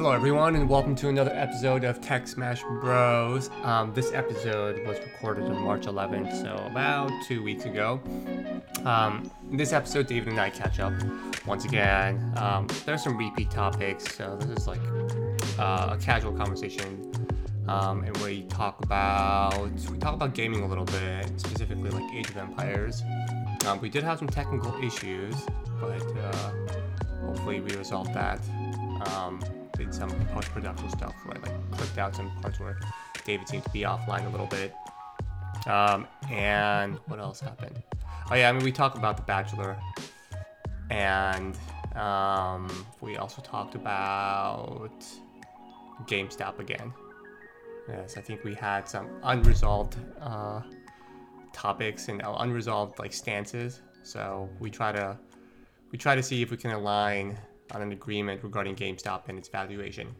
Hello, everyone, and welcome to another episode of Tech Smash Bros. Um, this episode was recorded on March 11th, so about two weeks ago. Um, in this episode, David and I catch up once again. Um, there's some repeat topics, so this is like uh, a casual conversation, um, and we talk about we talk about gaming a little bit, specifically like Age of Empires. Um, we did have some technical issues, but uh, hopefully we resolved that. Um, did some post production stuff where I like clipped out some parts where David seemed to be offline a little bit. Um, and what else happened? Oh yeah, I mean we talked about The Bachelor, and um, we also talked about GameStop again. Yes, I think we had some unresolved uh, topics and unresolved like stances. So we try to we try to see if we can align on an agreement regarding GameStop and its valuation.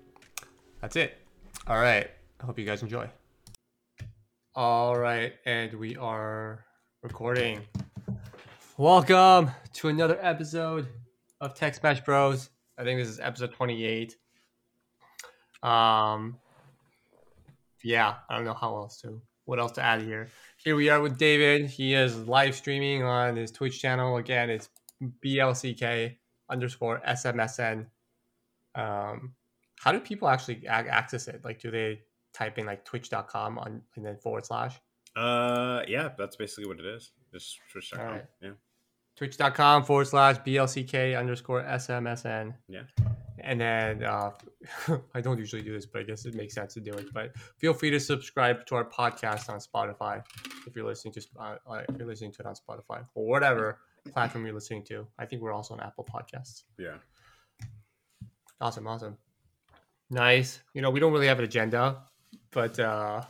That's it. All right. I hope you guys enjoy. All right, and we are recording. Welcome to another episode of Tech Smash Bros. I think this is episode 28. Um yeah, I don't know how else to what else to add here. Here we are with David. He is live streaming on his Twitch channel. Again, it's BLCK underscore SMSN. Um, how do people actually access it? Like, do they type in like twitch.com on and then forward slash? Uh, yeah, that's basically what it is. Just twitch.com. Alright. Yeah. Twitch.com forward slash BLCK underscore SMSN. Yeah. And then uh, I don't usually do this, but I guess it makes sense to do it. But feel free to subscribe to our podcast on Spotify if you're listening to uh, uh, if you're listening to it on Spotify or whatever platform you're listening to. I think we're also on Apple Podcasts. Yeah. Awesome, awesome. Nice. You know, we don't really have an agenda, but uh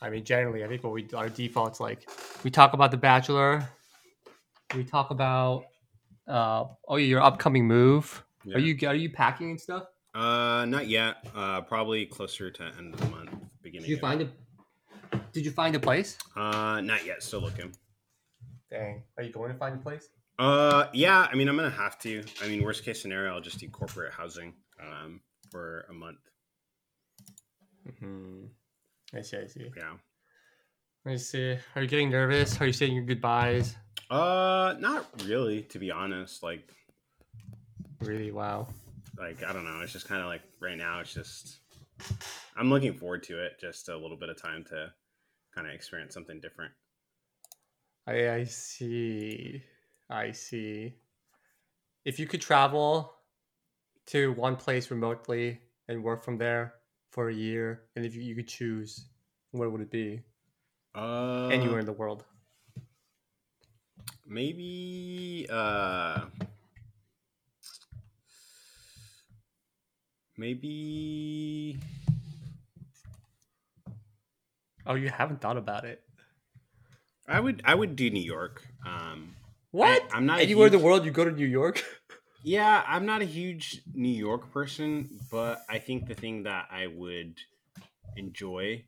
I mean generally I think what we our default's like we talk about the bachelor, we talk about uh oh your upcoming move. yeah. Are you are you packing and stuff? Uh, not yet. Uh, probably closer to end of the month, beginning. Did you find a Did you find a place? Uh, not yet. Still looking. Dang. Are you going to find a place? Uh, yeah. I mean, I'm gonna have to. I mean, worst case scenario, I'll just do corporate housing. Um, for a month. Mm-hmm. I see, I see. Yeah. I see. Are you getting nervous? Are you saying your goodbyes? Uh, not really, to be honest. Like, Really? Wow. like I don't know. It's just kind of like right now. It's just I'm looking forward to it. Just a little bit of time to kind of experience something different. I, I see. I see. If you could travel to one place remotely and work from there for a year, and if you, you could choose, where would it be? Uh, Anywhere in the world. Maybe uh maybe Oh, you haven't thought about it. I would I would do New York. Um What? I'm not a Anywhere in the world, you go to New York? yeah, I'm not a huge New York person, but I think the thing that I would enjoy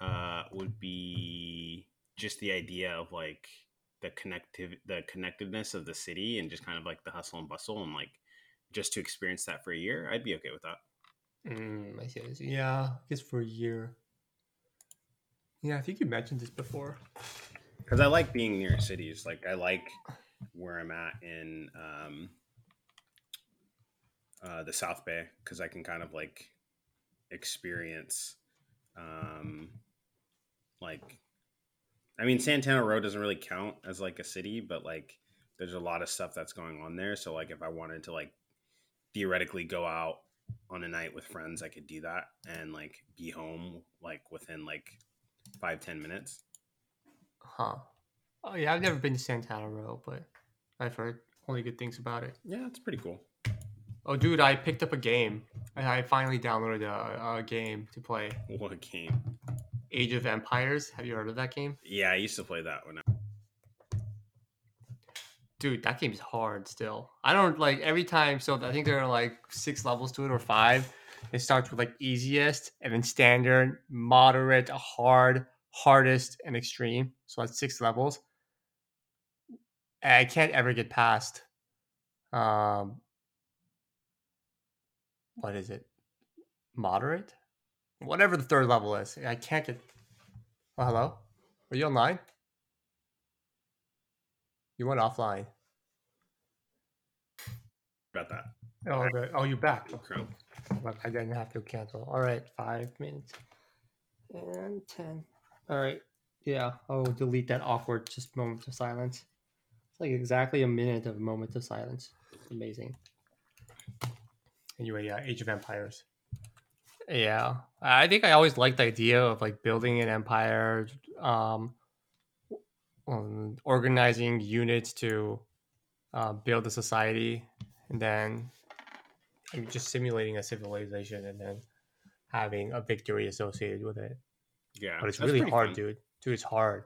uh would be just the idea of like the connective the connectedness of the city and just kind of like the hustle and bustle and like just to experience that for a year, I'd be okay with that. Mm, I see, I see. Yeah, I guess for a year. Yeah, I think you mentioned this before. because I like being near cities. Like I like where I'm at in um, uh, the South Bay because I can kind of like experience, um, like, I mean, Santana Row doesn't really count as like a city, but like, there's a lot of stuff that's going on there. So like, if I wanted to like theoretically go out on a night with friends, I could do that and like be home like within like five ten minutes. Huh. Oh yeah, I've never been to Santana Row, but I've heard only good things about it. Yeah, it's pretty cool. Oh, dude, I picked up a game. I I finally downloaded a, a game to play. What a game. Age of Empires. Have you heard of that game? Yeah, I used to play that one. Dude, that game's hard still. I don't like every time. So I think there are like six levels to it or five. It starts with like easiest and then standard, moderate, hard, hardest, and extreme. So that's six levels. I can't ever get past um what is it? moderate, whatever the third level is. I can't get. Oh, hello, are you online? You went offline. About that. Oh, okay. oh, you're back. But I didn't have to cancel. All right, five minutes and ten. All right, yeah. I'll delete that awkward just moment of silence. It's like exactly a minute of moment of silence. Amazing. Anyway, yeah, Age of Empires. Yeah, I think I always liked the idea of like building an empire, um, um, organizing units to uh, build a society, and then I mean, just simulating a civilization and then having a victory associated with it. Yeah, But it's really hard, fun. dude. Dude, it's hard.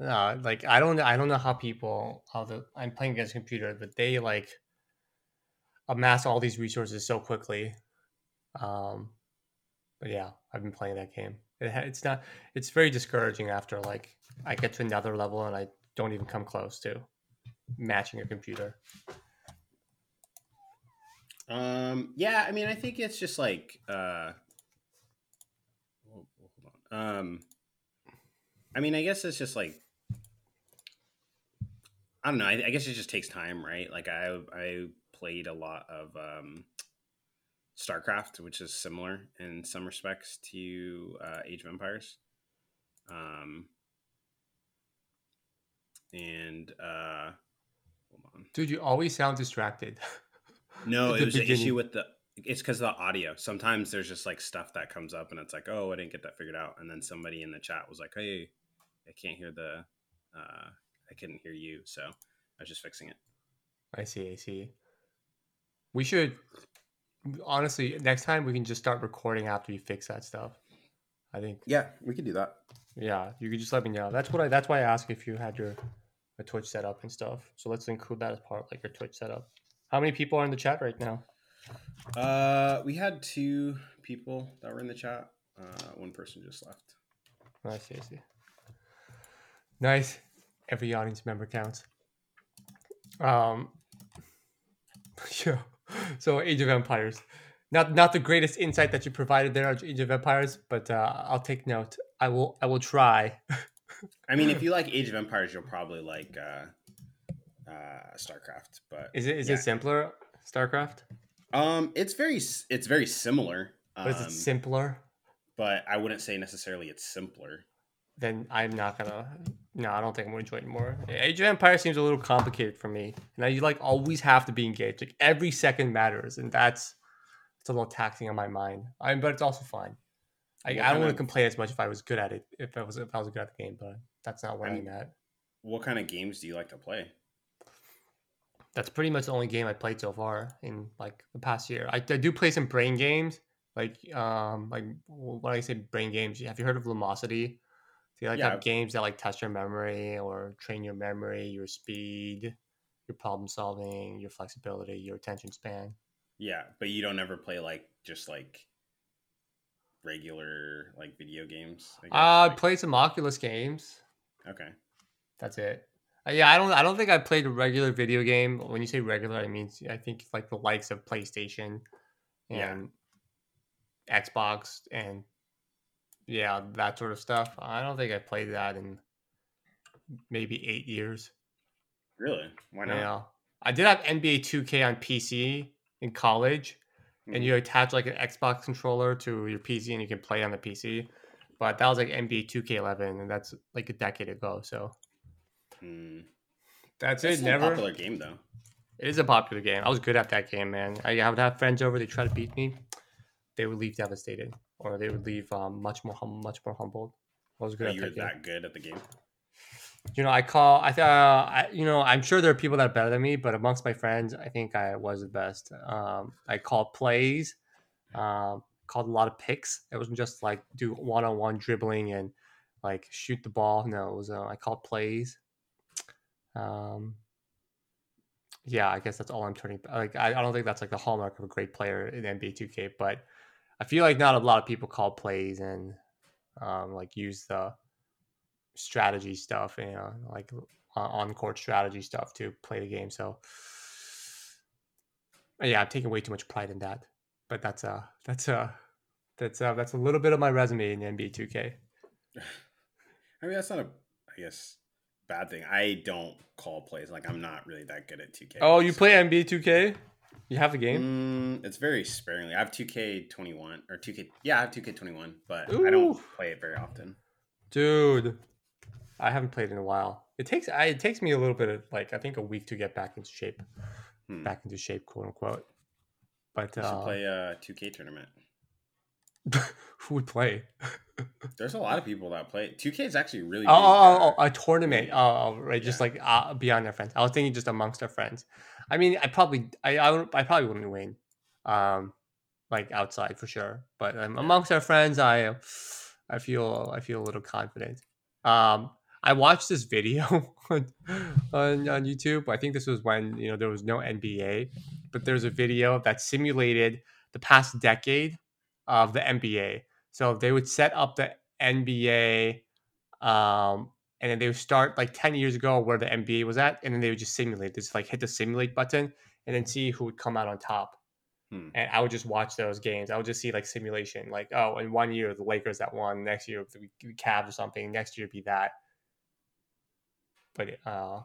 Uh, like I don't, I don't know how people, how the I'm playing against computers, but they like amass all these resources so quickly. Um, but yeah, I've been playing that game. It, it's not, it's very discouraging after like I get to another level and I don't even come close to matching a computer. Um, yeah, I mean, I think it's just like, uh, hold hold on. Um, I mean, I guess it's just like, I don't know. I, I guess it just takes time, right? Like I, I played a lot of um, StarCraft, which is similar in some respects to uh, Age of Empires. Um, and uh, hold on. Dude, you always sound distracted. No, it the was an issue with the. It's because of the audio. Sometimes there's just like stuff that comes up, and it's like, oh, I didn't get that figured out. And then somebody in the chat was like, hey, I can't hear the. Uh, I couldn't hear you, so I was just fixing it. I see, I see. We should honestly next time we can just start recording after you fix that stuff. I think Yeah, we could do that. yeah, you could just let me know. That's what I that's why I asked if you had your a Twitch setup and stuff. So let's include that as part like your Twitch setup. How many people are in the chat right now? Uh, we had two people that were in the chat. Uh, one person just left. I see, I see. Nice. Every audience member counts. Um yeah. So Age of Empires. Not not the greatest insight that you provided there Age of Empires, but uh, I'll take note. I will I will try. I mean, if you like Age of Empires, you'll probably like uh, uh, StarCraft. But Is it is yeah. it simpler, StarCraft? um, it's very it's very similar. But is um, it simpler? but I wouldn't say necessarily it's simpler. Then I'm not gonna. No, I don't think I'm gonna enjoy it more. Age of Empires seems a little complicated for me. Now you like always have to be engaged. Like every second matters, and that's it's a little taxing on my mind. I but it's also fun. I, I don't want to complain as much if I was good at it. If I was if I was good at the game, but that's not where I'm- I'm at. What kind of games do you like to play? That's pretty much the only game I played so far in like the past year. I, I do play some brain games, like um like when I say brain games, have you heard of Lumosity? Do you like Yeah. have games that like test your memory or train your memory, your speed, your problem solving, your flexibility, your attention span? Yeah, but you don't ever play like just like regular like video games. I guess, Uh, I like- played some Oculus games. okay. That's it. Uh, yeah, I don't. I don't think I played a regular video game. When you say regular, I mean I think like the likes of PlayStation Yeah. and Xbox and yeah, that sort of stuff. I don't think I played that in maybe eight years. Really? Why not? Yeah, I did have NBA 2K on PC in college, and Mhm. you attach like an Xbox controller to your PC and you can play on the PC. But that was like NBA 2K11, and that's like a decade ago. So Hmm. that's It's it. Never. popular game though. It is a popular game. I was good at that game, man. I, I would have friends over. They try to beat me. They would leave devastated, or they would leave um, much more hum- much more humbled. I was good you that game. that good at the game? You know, I call. I, uh, I you know, I'm sure there are people that are better than me, but amongst my friends, I think I was the best. Um, I called plays, um, called a lot of picks. It wasn't just like do one on one dribbling and like shoot the ball. No, it was uh, I called plays. Um, yeah, I guess that's all I'm turning. Like, I, I don't think that's like the hallmark of a great player in NBA 2K, but I feel like not a lot of people call plays and um, like use the strategy stuff, you know, like on court strategy stuff to play the game. So, yeah, I'm taking way too much pride in that. But that's uh that's uh That's uh, that's a little bit of my resume in NBA 2K. I mean, that's not a, I guess, bad thing. I don't call plays. Like, I'm not really that good at 2K. Oh, you so- play NBA 2K? You have the game? Mm, it's very sparingly. I have 2K21 or 2K. Yeah, I have 2K21, but I don't play it very often. Dude, I haven't played in a while. It takes I, it takes me a little bit of like I think a week to get back into shape, Hmm. back into shape, quote unquote. But uh, play a 2K tournament. who would play? There's a lot of people that play. 2K is actually really. Oh, oh, uh, oh, a tournament. Oh, oh, right, just like uh, beyond their friends. I was thinking just amongst our friends. I mean, I probably, I, I, would, I probably wouldn't win, um, like outside for sure. But um, amongst our friends, I, I feel, I feel a little confident. Um, I watched this video on, on on YouTube. I think this was when you know there was no NBA, but there's a video that simulated the past decade of the NBA. So they would set up the NBA, um, and then they would start like 10 years ago where the NBA was at, and then they would just simulate. Just like hit the simulate button and then see who would come out on top. Hmm. And I would just watch those games. I would just see like simulation, like oh, in one year the Lakers that won, next year the Cavs or something, next year be that. But uh,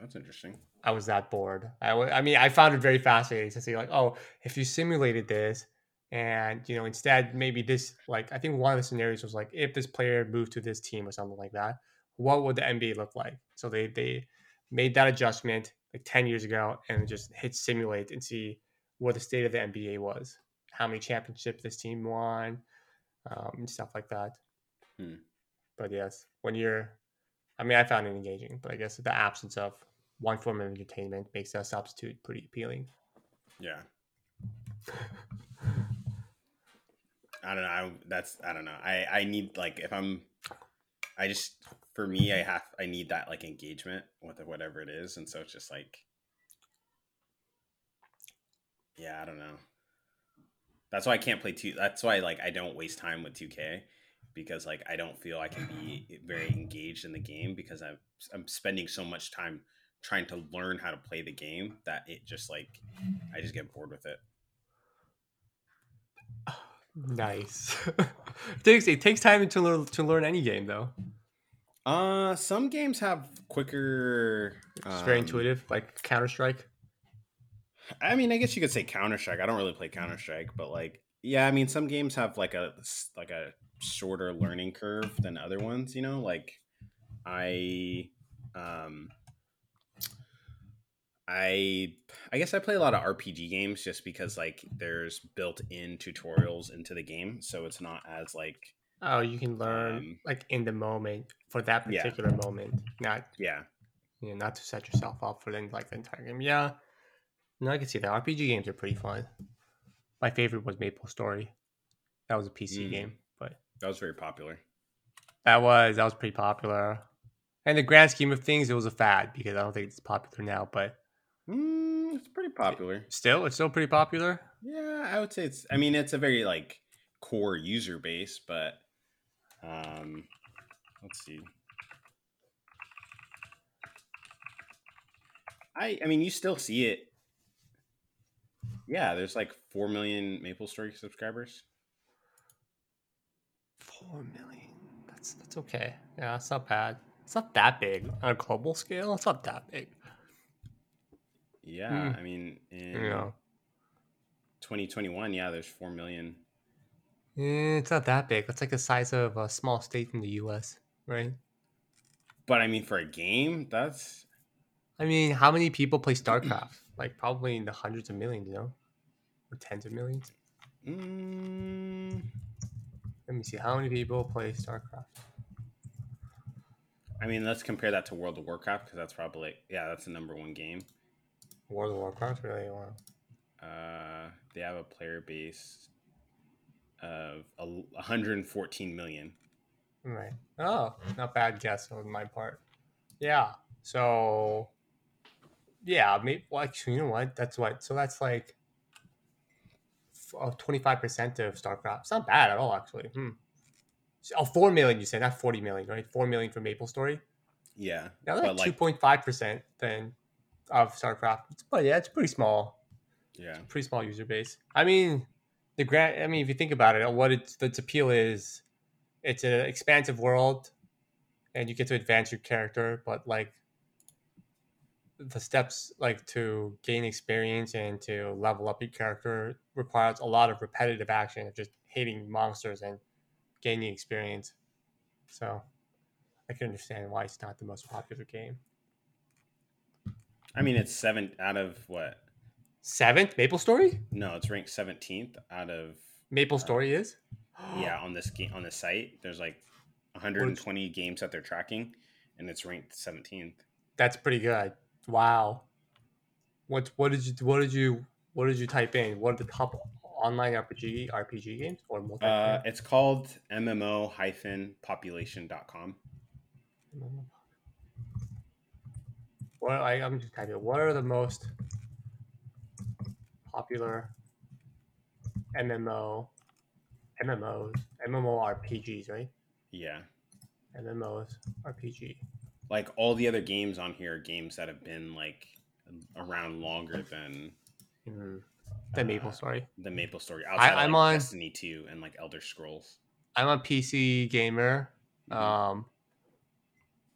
That's interesting. I was that bored. I, I mean, I found it very fascinating to see like, oh, if you simulated this, and you know, instead maybe this, like, I think one of the scenarios was like, if this player moved to this team or something like that, what would the NBA look like? So they they made that adjustment like ten years ago and just hit simulate and see what the state of the NBA was, how many championships this team won, um, and stuff like that. Hmm. But yes, when you're, I mean, I found it engaging, but I guess the absence of one form of entertainment makes a substitute pretty appealing. Yeah. I don't know. I, that's I don't know. I I need like if I'm, I just for me I have I need that like engagement with whatever it is, and so it's just like, yeah, I don't know. That's why I can't play two. That's why like I don't waste time with two K because like I don't feel I can be very engaged in the game because I'm I'm spending so much time trying to learn how to play the game that it just like I just get bored with it. Nice. it takes it takes time to learn to learn any game though. Uh, some games have quicker. It's very um, intuitive, like Counter Strike. I mean, I guess you could say Counter Strike. I don't really play Counter Strike, but like, yeah, I mean, some games have like a like a shorter learning curve than other ones. You know, like I, um, I I guess I play a lot of RPG games just because like there's built-in tutorials into the game, so it's not as like Oh, you can learn Um, like in the moment for that yeah. particular moment, not yeah, you know, not to set yourself up for then like the entire game. Yeah, no, I can see that. RPG games are pretty fun. My favorite was Maple Story. That was a PC Mm. game, but that was very popular. that was that was pretty popular. And the grand scheme of things, it was a fad because I don't think it's popular now. But Mm, it's pretty popular. still, it's still pretty popular. Yeah, I would say it's. I mean, it's a very like core user base, but um, let's see. I I mean, you still see it. Yeah, there's like four million Maple Story subscribers. Four million. That's that's okay. Yeah, it's not bad. It's not that big on a global scale. It's not that big. Yeah, Hmm. I mean, in Yeah. 2021, yeah, there's four million. Eh, It's not that big. It's like the size of a small state in the U.S. Right? But I mean, for a game, that's I mean, how many people play StarCraft? like probably in the hundreds of millions, you know, or tens of millions. mm, Let me see how many people play StarCraft. I mean, let's compare that to World of Warcraft because that's probably yeah, that's the number one game. World of Warcraft, really? Wow. Uh, they have a player base of 114 million. Right. Oh, not bad guess on my part. Yeah. So, yeah, maybe. Well, actually, you know what? That's what. So that's like twenty five percent of StarCraft. It's not bad at all, actually. Hmm. Oh, 4 million, you said, not 40 million, right? 4 million for Maple Story. Yeah, Now that's like, two point five percent then of StarCraft. It's, but yeah, it's pretty small. yeah, Pretty small user base. I mean, the grant. I mean, if you think about it, what its its appeal is, it's an expansive world, and you get to advance your character. But like the steps, like to gain experience and to level up your character, requires a lot of repetitive action of just hitting monsters and gaining experience. So I can understand why it's not the most popular game. I mean, it's seventh out of what? Seventh Maple Story. No, it's ranked seventeenth out of Maple Story is. yeah on this game on the site. There's like 120 games that they're tracking, and it's ranked 17th. That's pretty good. Wow. What what did you what did you what did you type in? What are the top online RPG RPG games or multi? Uh, it's called MMO-population.com. What I, I'm just typing. What are the most popular MMO MMOs MMORPGs, right? Yeah, MMOs RPG. like all the other games on here are games that have been like around longer than Mm. The Maple Uh, Story. the Maple Story. Outside I'm like, on- Destiny 2 and like Elder Scrolls. I'm a PC gamer. Mhm. Um,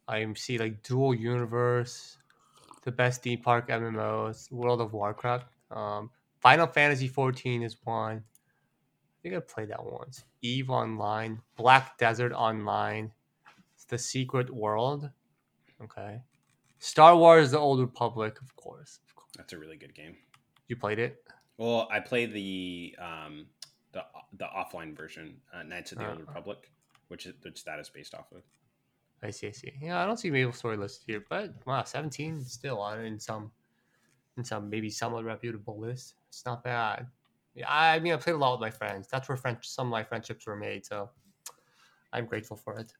I see like Dual Universe, the best theme park MMOs, World of Warcraft. Um, Final Fantasy 14 is one. I think I played that once. Eve Online, Black Desert Online, it's The Secret World. Okay. Star Wars: The Old Republic, of course. Of course. That's a really good game. You played it? Well, I played the um the the offline version, uh, Knights of the Old Uh. Republic, which is which that is based off of. I see, I see. Yeah, I don't see Maple Story listed here, but wow, 17 still on in some in some maybe somewhat reputable list. It's not bad. Yeah, I mean I played a lot with my friends. That's where French some of my friendships were made, so I'm grateful for it.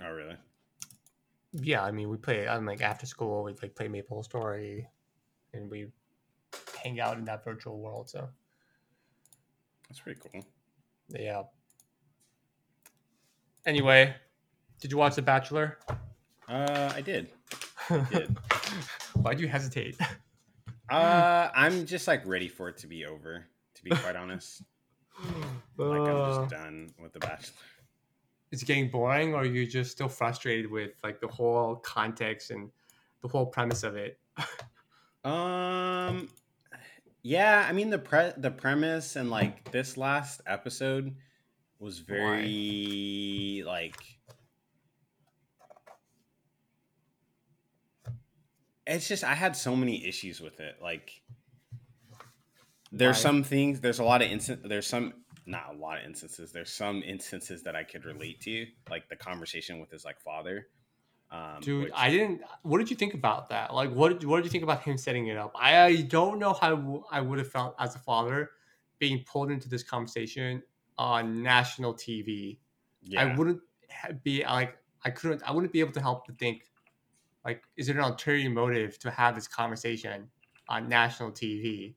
Oh, really? Yeah, I mean we play I'm like after school we like play Maple Story and we hang out in that virtual world, so That's pretty cool. yeah. Anyway, did you watch The Bachelor? Uh, I did. did. Why'd you hesitate? Uh, I'm just like ready for it to be over. To be quite honest, like I'm Uh, just done with the Bachelor. it's getting boring or you're just still frustrated with like the whole context and the whole premise of it Um, yeah, I mean the pre the premise and like this last episode was very like it's just I had so many issues with it. Like there's Why? some things, there's a lot of instant there's some not a lot of instances. There's some instances that I could relate to, like the conversation with his like father. Um, dude which- i didn't what did you think about that like what did, what did you think about him setting it up i, I don't know how w- i would have felt as a father being pulled into this conversation on national tv yeah. i wouldn't be like i couldn't i wouldn't be able to help but think like is there an ulterior motive to have this conversation on national tv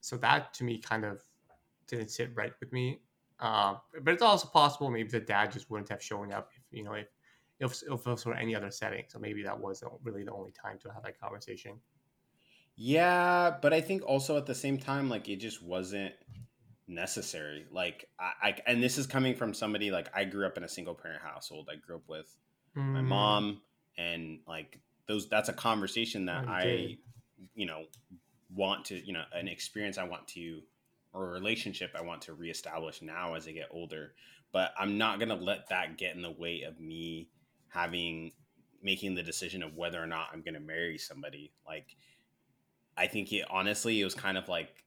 so that to me kind of didn't sit right with me. Uh, but it's also possible maybe the dad just wouldn't have shown up if you know if if, if this were any other setting. So maybe that was really the only time to have that conversation. Yeah, but I think also at the same time, like it just wasn't necessary. Like I, I and this is coming from somebody like I grew up in a single parent household. I grew up with my Mm, mom, and like those. That's a conversation that Oh, you I, you know, want to, you know, an experience I want to, or a relationship I want to reestablish now as I get older. But I'm not gonna let that get in the way of me having making the decision of whether or not I'm gonna marry somebody. Like I think it honestly it was kind of like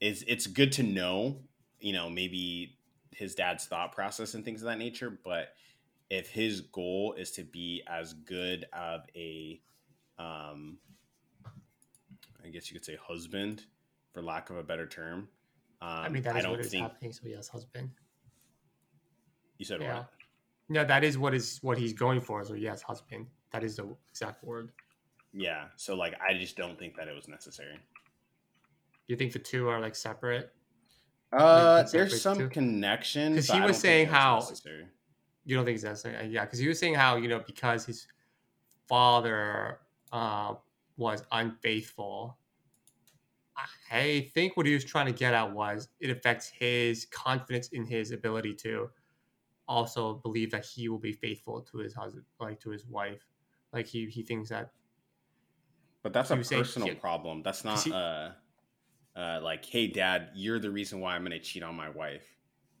it's it's good to know, you know, maybe his dad's thought process and things of that nature, but if his goal is to be as good of a um I guess you could say husband for lack of a better term. Um, i mean that is don't what is think happening so yes husband you said Yeah. what? no that is what is what he's going for so yes husband that is the exact word Yeah. So like I just don't think that it was necessary. Do you think the two are like separate Uh it's there's separate some too? connection 'Cause but he was saying how- necessary. You don't think it's necessary? Uh, Yeah, because he was saying how you know because his father uh, was unfaithful. I think what he was trying to get at was it affects his confidence in his ability to also believe that he will be faithful to his husband, like to his wife. Like he he thinks that. But that's a saying- personal problem. That's not he- uh, uh, like, hey, dad, you're the reason why I'm gonna cheat on my wife.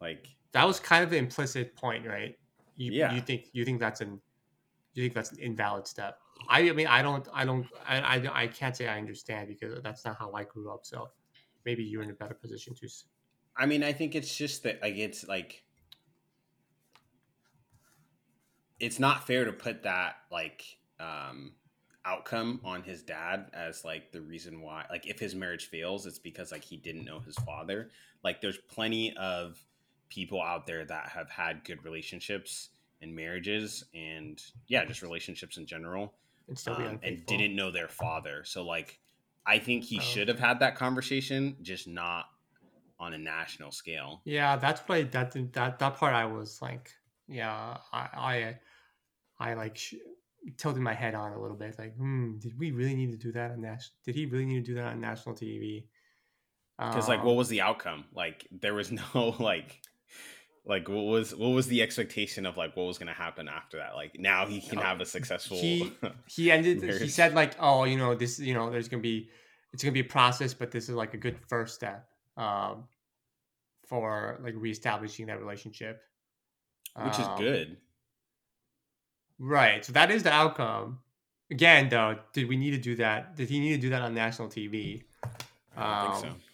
Like, That was kind of the implicit point, right? You, Yeah. You think you think that's an you think that's an invalid step. I, I mean I don't I don't I, I I can't say I understand because that's not how I grew up. So maybe you're in a better position to. I mean, I think it's just that like it's like it's not fair to put that like um outcome on his dad as like the reason why like if his marriage fails it's because like he didn't know his father like there's plenty of people out there that have had good relationships and marriages and yeah just relationships in general And still um, and didn't know their father so like i think he Oh. should have had that conversation just not on a national scale Yeah, that's what I that that that part I was like, yeah, I I, I like sh- tilted my head on a little bit. Like, hmm, did we really need to do that on national? Did he really need to do that on national TV? because like Um, what was the outcome like there was no like like what was what was the expectation of like what was going to happen after that like now he can Uh, have a successful he- he ended? He said like, oh, you know, this, you know, there's gonna be, it's gonna be a process, but this is like a good first step, um, for like reestablishing that relationship, which is Um, good Right. So that is the outcome. Again, though, did we need to do that? Did he need to do that on national TV? i don't think Um, so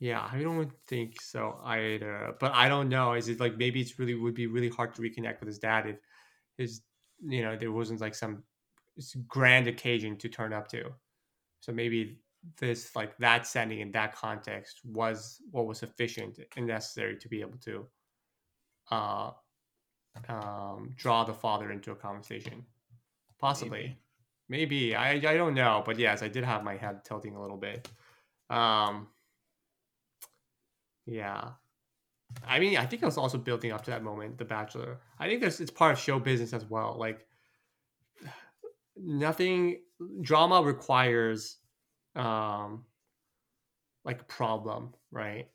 Yeah, I don't think so either. But I don't know. Is it like maybe it's really would be really hard to reconnect with his dad if his you know there wasn't like some grand occasion to turn up to. So maybe this like that setting in that context was what was sufficient and necessary to be able to uh um draw the father into a conversation. Possibly. Maybe. I I don't know, but yes, I did have my head tilting a little bit. Um yeah. I mean, I think I was also building up to that moment, The Bachelor. I think there's it's part of show business as well. Like nothing drama requires um like a problem, right?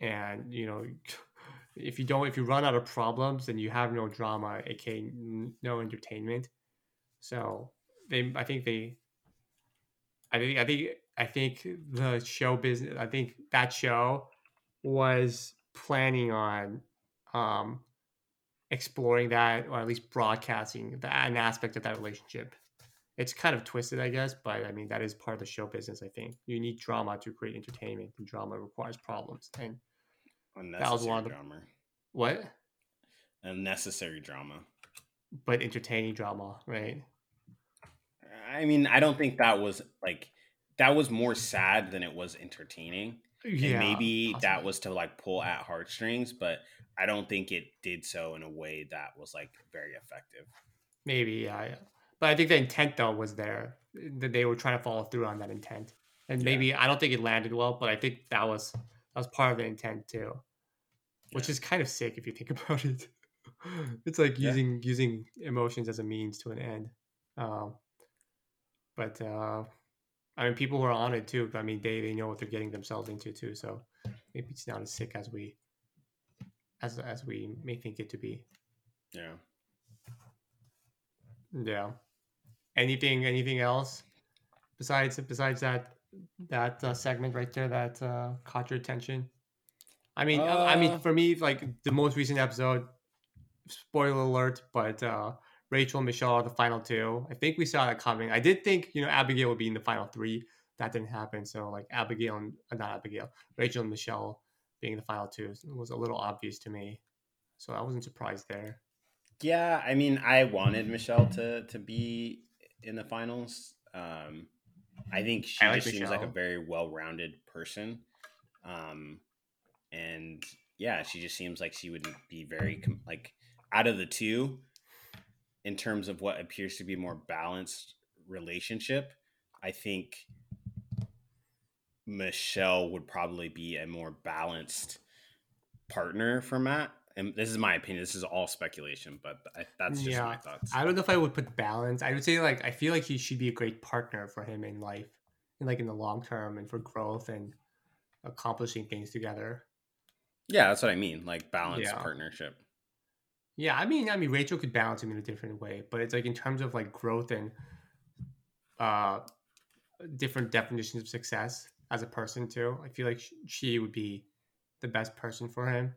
And you know, if you don't if you run out of problems then you have no drama, aka no entertainment. So they I think they I think I think I think the show business I think that show was planning on um exploring that or at least broadcasting that an aspect of that relationship. It's kind of twisted, I guess, but I mean that is part of the show business. I think you need drama to create entertainment, and drama requires problems. And unnecessary was one of the- drama what? unnecessary drama But entertaining drama, right? i mean i don't think that was like that was more sad than it was entertaining and maybe that was to like pull at heartstrings but i don't think it did so in a way that was like very effective maybe, yeah, yeah. But I think the intent though was there. That they were trying to follow through on that intent. And Yeah. maybe I don't think it landed well, but I think that was that was part of the intent too. Which Yeah. is kind of sick if you think about it. it's like Yeah. using using emotions as a means to an end. Um, but uh, I mean, people who are on it too. I mean, they they know what they're getting themselves into too. So maybe it's not as sick as we as as we may think it to be. yeah Yeah. Anything anything else besides besides that that uh, segment right there that uh, caught your attention? I mean, I I mean, Uh, for me, like the most recent episode. Spoiler alert, but uh, Rachel and Michelle are the final two. I think we saw that coming. I did think you know Abigail would be in the final three. That didn't happen. So like Abigail and uh, not Abigail, Rachel and Michelle being the final two was a little obvious to me. So I wasn't surprised there. Yeah, I mean, I wanted Michelle to to be in the finals. Um, I think she I like just seems like a very well-rounded person, um, and yeah, she just seems like she would be very like out of the two, in terms of what appears to be more balanced relationship. I think Michelle would probably be a more balanced partner for Matt. And this is my opinion. This is all speculation, but I, that's just my thoughts. I don't know if I would put balance. I would say like I feel like he should be a great partner for him in life, in like in the long term and for growth and accomplishing things together. Yeah, that's what I mean. Like balanced Yeah. partnership. Yeah, I mean, I mean, Rachel could balance him in a different way, but it's like in terms of like growth and uh, different definitions of success as a person too. I feel like she would be the best person for him.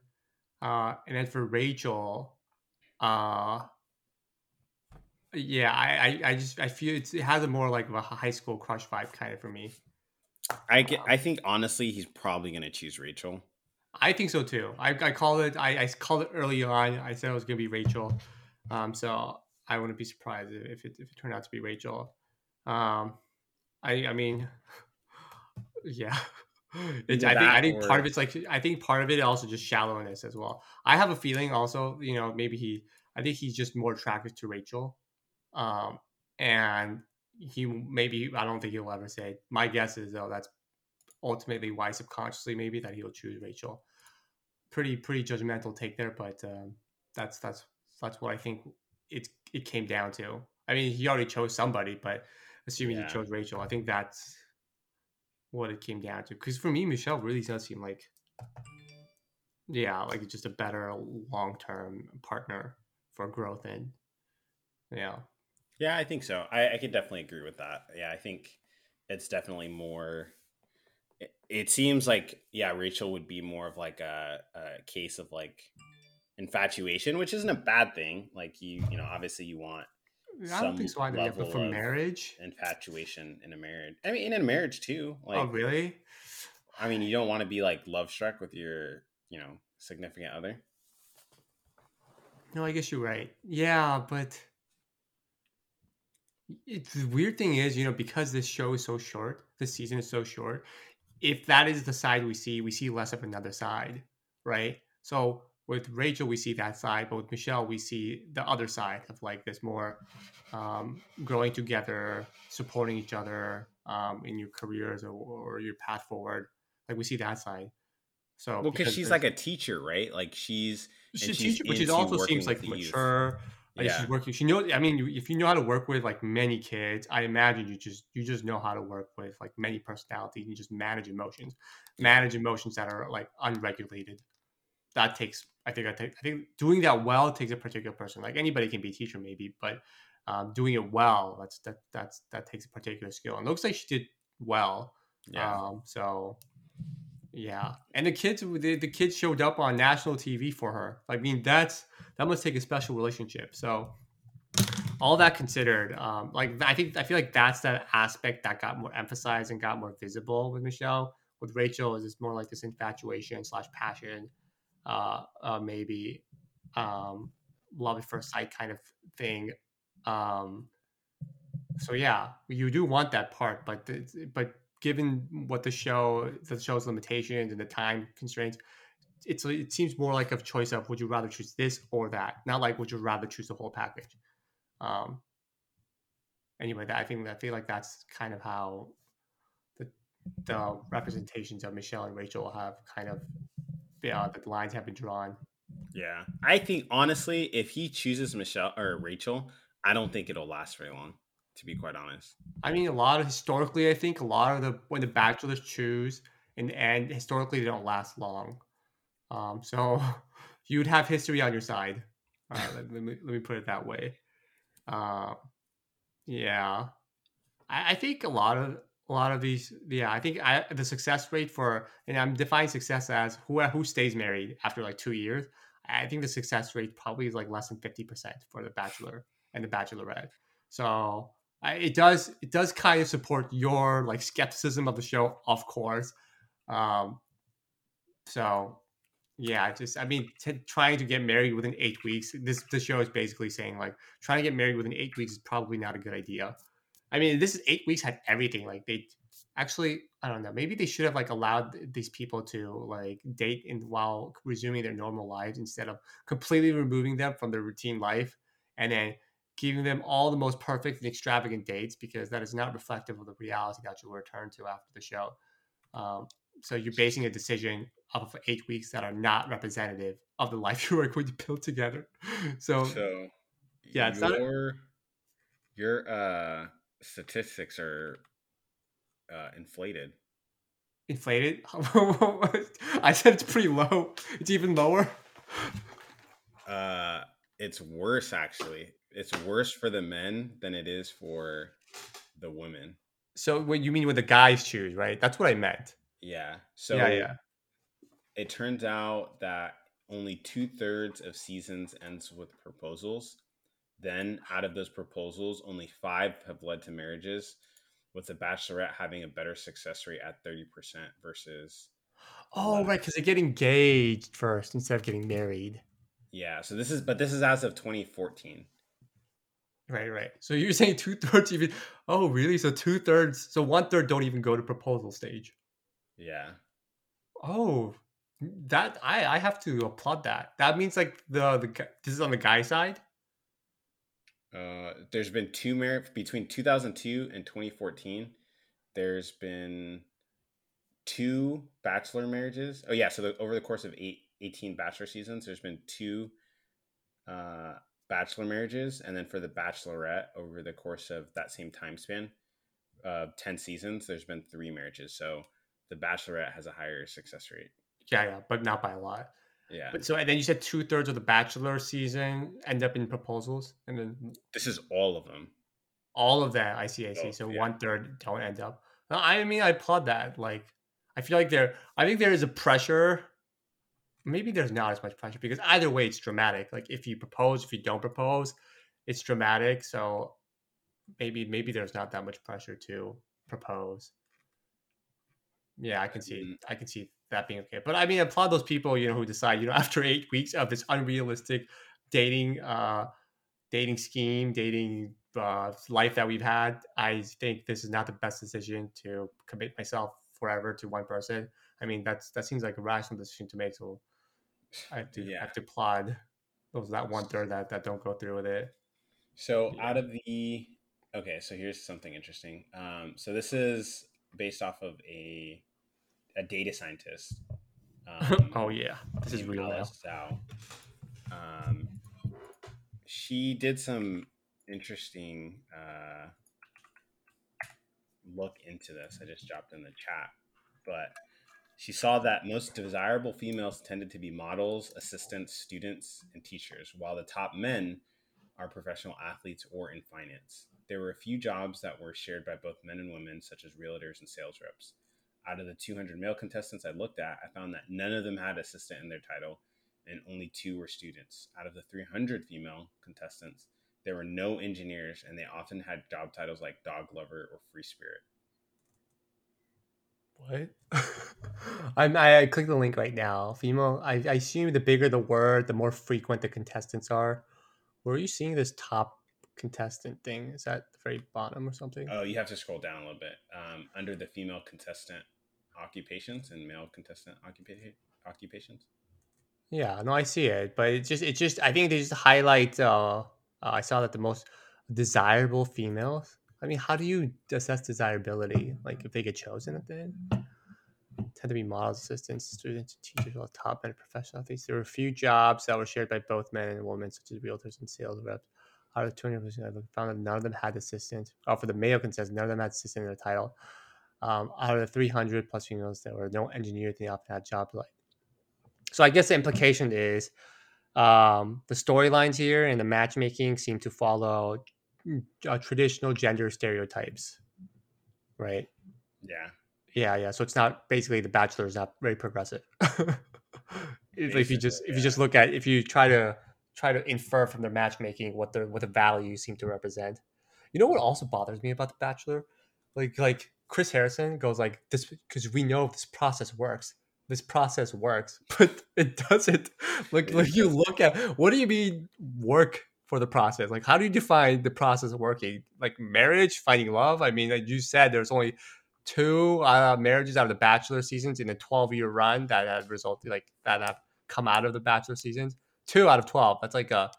Uh, and then for Rachel, uh, yeah, I, I, I just I feel it's, it has a more like a high school crush vibe kind of for me. I get, I think honestly he's probably gonna choose Rachel. I think so too. I, I called it. I, I called it early on. I said it was going to be Rachel. Um, so I wouldn't be surprised if it if it turned out to be Rachel. Um, I I mean, yeah. It's, I think I think part of it's like I think part of it also just shallowness as well. I have a feeling also, you know, maybe he I think he's just more attracted to Rachel. Um, and he maybe I don't think he'll ever say. My guess is though that's ultimately why subconsciously maybe that he'll choose Rachel. Pretty pretty judgmental take there, but um, that's that's that's what I think it it came down to. I mean, he already chose somebody, but assuming Yeah. he chose Rachel, I think that's what it came down to. Because for me, Michelle really does seem like, yeah, like just a better long term partner for growth and yeah. Yeah, I think so. I, I could definitely agree with that. Yeah, I think it's definitely more. It, it seems like yeah, Rachel would be more of like a, a case of like infatuation, which isn't a bad thing. Like you, you know, obviously you want I don't think so either. Yeah, but for marriage, infatuation in a marriage. I mean, in a marriage too. Oh, like, oh really? I mean, you don't want to be like love struck with your, you know, significant other. No, I guess you're right. Yeah, but it, the weird thing is, you know, because this show is so short, the season is so short. If that is the side we see, we see less of another side, right? So with Rachel, we see that side, but with Michelle, we see the other side of like this more um, growing together, supporting each other um, in your careers or, or your path forward. Like we see that side. So Well, because she's like a teacher, right? Like she's she's, a teacher, but she also seems like mature. youth. Like Yeah. she's working. She knows. I mean, you- if you know how to work with like many kids, I imagine you just you just know how to work with like many personalities. You just manage emotions, manage emotions that are like unregulated. That takes. I think. I think. I think doing that well takes a particular person. Like anybody can be a teacher, maybe, but um, doing it well, that's that that's that takes a particular skill. And it looks like she did well. Yeah. Um, so yeah, and the kids, the, the kids showed up on national TV for her. I mean, that's that must take a special relationship. So all that considered, um, like I think I feel like that's that aspect that got more emphasized and got more visible with Michelle. With Rachel, is it's more like this infatuation slash passion, uh, uh, maybe um, love at first sight kind of thing. Um, so yeah, you do want that part, but but given what the show the show's limitations and the time constraints, it's it seems more like a choice of would you rather choose this or that, not like would you rather choose the whole package. Um. Anyway, that, I think I feel like that's kind of how the the representations of Michelle and Rachel have kind of yeah the lines have been drawn. Yeah. I think honestly, if he chooses Michelle or Rachel, I don't think it'll last very long, to be quite honest. I mean, a lot of historically, I think a lot of the when the bachelors choose in the end, historically they don't last long. Um, so you'd have history on your side. Uh, let, let me let me put it that way. Uh, yeah, I, I think a lot of a lot of these. Yeah, I think I, the success rate for and I'm defining success as who who stays married after like two years. I think the success rate probably is like less than fifty percent for the bachelor and the bachelorette. So I, it does it does kind of support your like skepticism of the show, of course. Um, so yeah, just I mean, t- trying to get married within eight weeks. This the show is basically saying like trying to get married within eight weeks is probably not a good idea. I mean, this is eight weeks had everything. Like they actually, I don't know. Maybe they should have like allowed these people to like date in while resuming their normal lives instead of completely removing them from their routine life and then giving them all the most perfect and extravagant dates because that is not reflective of the reality that you'll return to after the show. Um, so you're basing a decision off of eight weeks that are not representative of the life you are going to build together. So, So Yeah, it's not- your your uh statistics are uh, inflated. Inflated? I said it's pretty low. It's even lower. Uh, it's worse actually. It's worse for the men than it is for the women. So what you mean when the guys choose, right? That's what I meant. Yeah. So yeah, yeah. It turns out that only two thirds of seasons ends with proposals. Then, out of those proposals, only five have led to marriages, with the Bachelorette having a better success rate at thirty percent versus. Oh 11. right, because they get engaged first instead of getting married. Yeah. So this is, but this is as of 2014. Right, right. So you're saying two thirds even? Oh, really? So two thirds? So one third don't even go to proposal stage. Yeah. Oh, that I I have to applaud that. That means like the the this is on the guy side. Uh, there's been two marriage between 2002 and 2014. There's been two bachelor marriages. Oh yeah, so the, over the course of eight, 18 bachelor seasons, there's been two uh, bachelor marriages, and then for the bachelorette over the course of that same time span, uh, 10 seasons, there's been three marriages. So the bachelorette has a higher success rate. Yeah, yeah, but not by a lot. Yeah. But so and then you said two thirds of the bachelor season end up in proposals, and then this is all of them. All of that, I see, I see. So yeah. one third don't end up. I mean, I applaud that. Like, I feel like there. I think there is a pressure. Maybe there's not as much pressure because either way, it's dramatic. Like, if you propose, if you don't propose, it's dramatic. So maybe maybe there's not that much pressure to propose. Yeah, I can see. Mm-hmm. I can see that being okay. But I mean, applaud those people, you know, who decide, you know, after eight weeks of this unrealistic dating, uh, dating scheme, dating uh, life that we've had, I think this is not the best decision to commit myself forever to one person. I mean, that's that seems like a rational decision to make. So I have to, yeah. I have to applaud those that one third that that don't go through with it. So yeah. out of the okay, so here's something interesting. Um, so this is based off of a a data scientist. Um, oh yeah, this is real Alice now. Um, she did some interesting uh, look into this. I just dropped in the chat, but she saw that most desirable females tended to be models, assistants, students, and teachers, while the top men are professional athletes or in finance. There were a few jobs that were shared by both men and women, such as realtors and sales reps out of the 200 male contestants I looked at, I found that none of them had assistant in their title and only two were students. Out of the 300 female contestants, there were no engineers and they often had job titles like dog lover or free spirit. What? I'm, I, I click the link right now. Female, I, I assume the bigger the word, the more frequent the contestants are. Where are you seeing this top contestant thing? Is that the very bottom or something? Oh, you have to scroll down a little bit. Um, under the female contestant occupations and male contestant occupa- occupations. Yeah, no, I see it, but it just it just I think they just highlight. Uh, uh, I saw that the most desirable females. I mean, how do you assess desirability? Like if they get chosen at the end, tend to be models, assistants, students, teachers, all top and professional athletes. There were a few jobs that were shared by both men and women, such as realtors and sales reps. Out of 20 percent, I found that none of them had assistants. Oh, for the male contestants, none of them had assistant in their title um, out of the 300 plus females, there were no engineers in the often had jobs like. So I guess the implication is um, the storylines here and the matchmaking seem to follow uh, traditional gender stereotypes, right? Yeah. Yeah, yeah. So it's not basically the Bachelor is not very progressive. if you just if you just look at if you try to try to infer from their matchmaking what the what the values seem to represent. You know what also bothers me about the Bachelor? Like like Chris Harrison goes like this because we know this process works. This process works, but it doesn't. Like, like you look at what do you mean work for the process? Like, how do you define the process of working? Like marriage, finding love. I mean, like you said, there's only two uh, marriages out of the Bachelor seasons in a 12 year run that have resulted like that have come out of the Bachelor seasons. Two out of 12. That's like a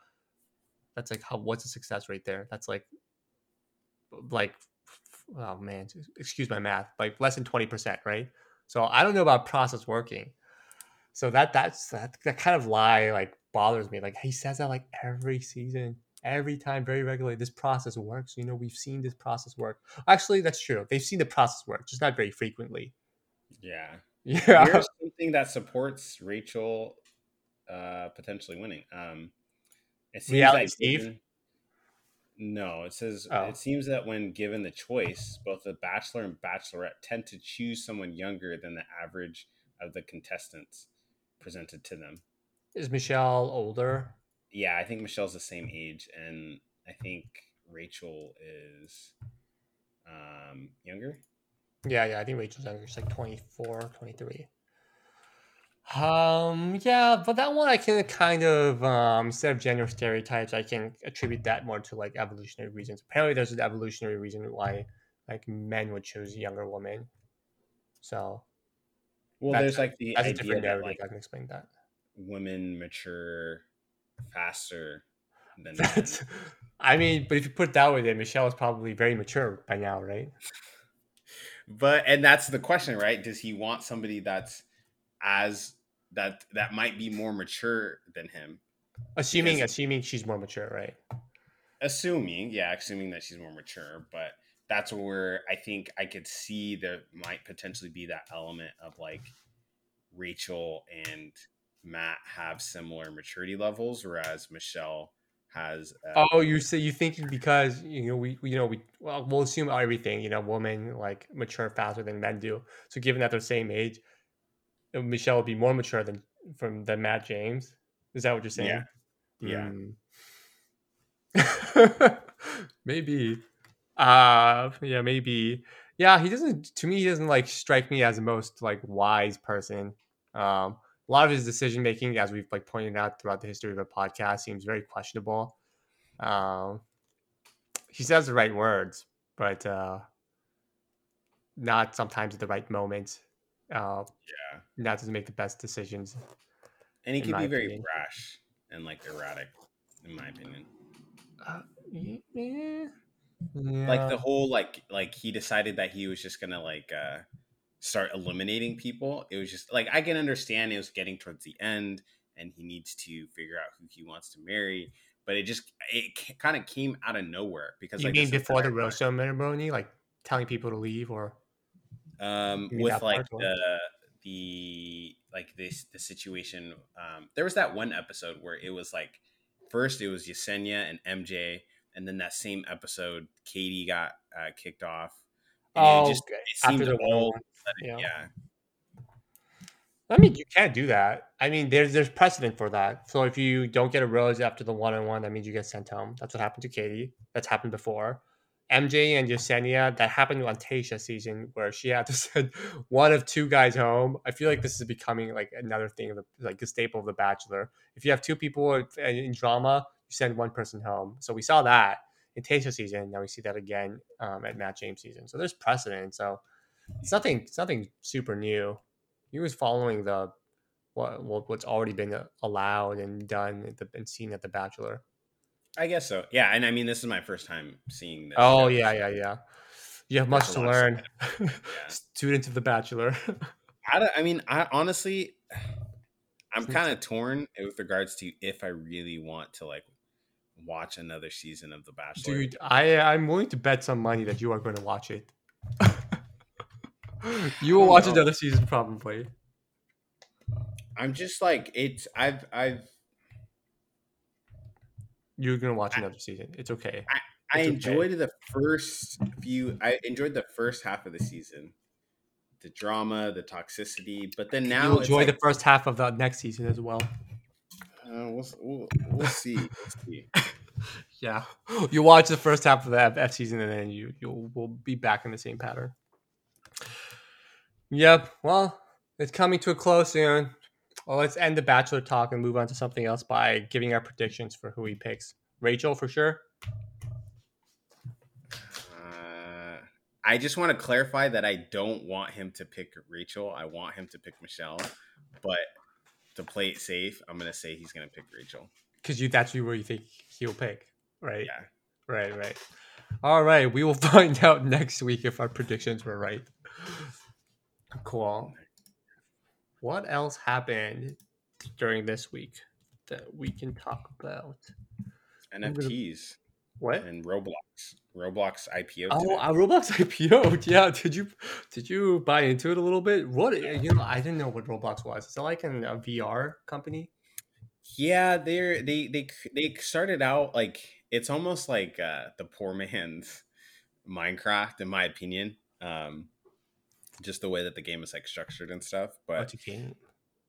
that's like how what's the success rate there? That's like like oh man, excuse my math, like less than 20%, right? So I don't know about process working. So that that's that, that kind of lie like bothers me. Like he says that like every season. every time very regularly. This process works. You know, we've seen this process work. Actually, that's true. They've seen the process work, just not very frequently. Yeah. Yeah. Here's something that supports Rachel uh potentially winning. Um it seems Reality like Steve? given- no, it says Oh. it seems that when given the choice, both the bachelor and bachelorette tend to choose someone younger than the average of the contestants presented to them. Is Michelle older? Yeah, I think Michelle's the same age and I think Rachel is um younger. Yeah, yeah. I think Rachel's younger. She's like 24, 23. Um, yeah, but that one I can kind of um instead of gender stereotypes, I can attribute that more to like evolutionary reasons. Apparently, there's an evolutionary reason why like men would choose younger women. So Well, there's like the that's a idea different that like I can explain that. Women mature faster than men. That's, I mean, but if you put it that way, then Michelle is probably very mature by now, right? but and that's the question right does he want somebody that's as that that might be more mature than him Assuming, Because- assuming she's more mature, right? assuming yeah assuming that she's more mature but that's where i think i could see there might potentially be that element of like rachel and matt have similar maturity levels whereas michelle has uh, Oh, you say you think because you know we, we you know we well we'll assume everything you know women like mature faster than men do. So given that they're same age, uh, Michelle would be more mature than from than Matt James. Is that what you're saying? Yeah. Mm. maybe. Uh yeah, maybe. Yeah, he doesn't to me he doesn't like strike me as the most like wise person. Um a lot of his decision making, as we've like pointed out throughout the history of the podcast, seems very questionable. Um he says the right words, but uh not sometimes at the right moment. Uh yeah not to make the best decisions. and he can be very opinion. brash and like erratic in my opinion Uh, y- eh, like the whole like like he decided that he was just gonna like uh start eliminating people it was just like i can understand it was getting towards the end and he needs to figure out who he wants to marry but it just it kind of came out of nowhere because you like mean before the right rose ceremony, like telling people to leave, or um with like or- the the like this the situation um there was that one episode where it was like first it was Yesenia and MJ and then that same episode Katie got uh, kicked off and oh, it just it after the all yeah. yeah. I mean, you can't do that. I mean, there's there's precedent for that. So if you don't get a rose after the one on one, that means you get sent home. That's what happened to Katie. That's happened before. MJ and Yesenia, that happened on Tayshia season where she had to send one of two guys home. I feel like this is becoming like another thing of the like a staple of The Bachelor. If you have two people in, in drama, you send one person home. So we saw that in Tayshia season. Now we see that again um, at Matt James season. So there's precedent. So it's nothing. It's nothing super new. He was following the what what- what's already been uh, allowed and done at the, and seen at The Bachelor. I guess so. Yeah, and I mean, this is my first time seeing this. Oh yeah, yeah, yeah. You have much to a lot of learn. Yeah. Student of The Bachelor. I, don't- I mean, I honestly, I'm kind of torn with regards to if I really want to like watch another season of The Bachelor. Dude, I I'm willing to bet some money that you are going to watch it. you will watch know. another season probably. I'm just like it's. I've I've You're going to watch I- another season. It's okay. I It's okay. enjoyed the first few. I enjoyed the first half of the season, the drama, the toxicity. But then now You'll enjoy like, the first half of the next season as well. uh, we'll, we'll, we'll see. We'll see. Yeah, you watch the first half of the F, F season, and then you you will be back in the same pattern. Yep. Well, it's coming to a close soon. Well, let's end the Bachelor talk and move on to something else by giving our predictions for who he picks. Rachel for sure. Uh, I just want to clarify that I don't want him to pick Rachel. I want him to pick Michelle. But to play it safe, I'm gonna say he's gonna pick Rachel. because you that's where you think he'll pick, right? Yeah. Right, right. All right, we will find out next week if our predictions were right. Cool. What else happened during this week that we can talk about? NFTs What? and Roblox. Roblox IPO. Oh, uh, Roblox IPO. Yeah, did you did you buy into it a little bit? What you know? I didn't know what Roblox was. Is it like an, a VR company? Yeah, they're they they they started out like it's almost like uh, the poor man's Minecraft, in my opinion. Um, just the way that the game is like structured and stuff. But What's a game?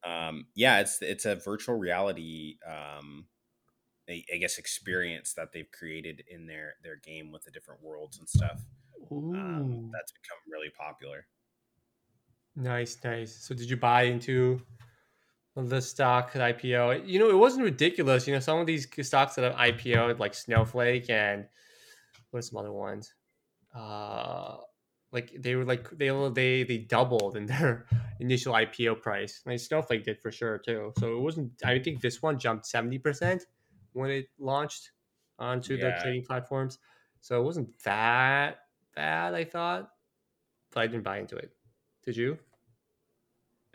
um, yeah, it's it's a virtual reality, um, I, I guess, experience that they've created in their their game with the different worlds and stuff. Um, that's become really popular. nice, nice. So did you buy into the stock at IPO? You know, it wasn't ridiculous. You know, some of these stocks that have IPO, like Snowflake and what are some other ones? Uh, like they were like they they they doubled in their initial IPO price. Like Snowflake did for sure too. So it wasn't. I think this one jumped seventy percent when it launched onto the Yeah. trading platforms. So it wasn't that bad. I thought, but I didn't buy into it. Did you?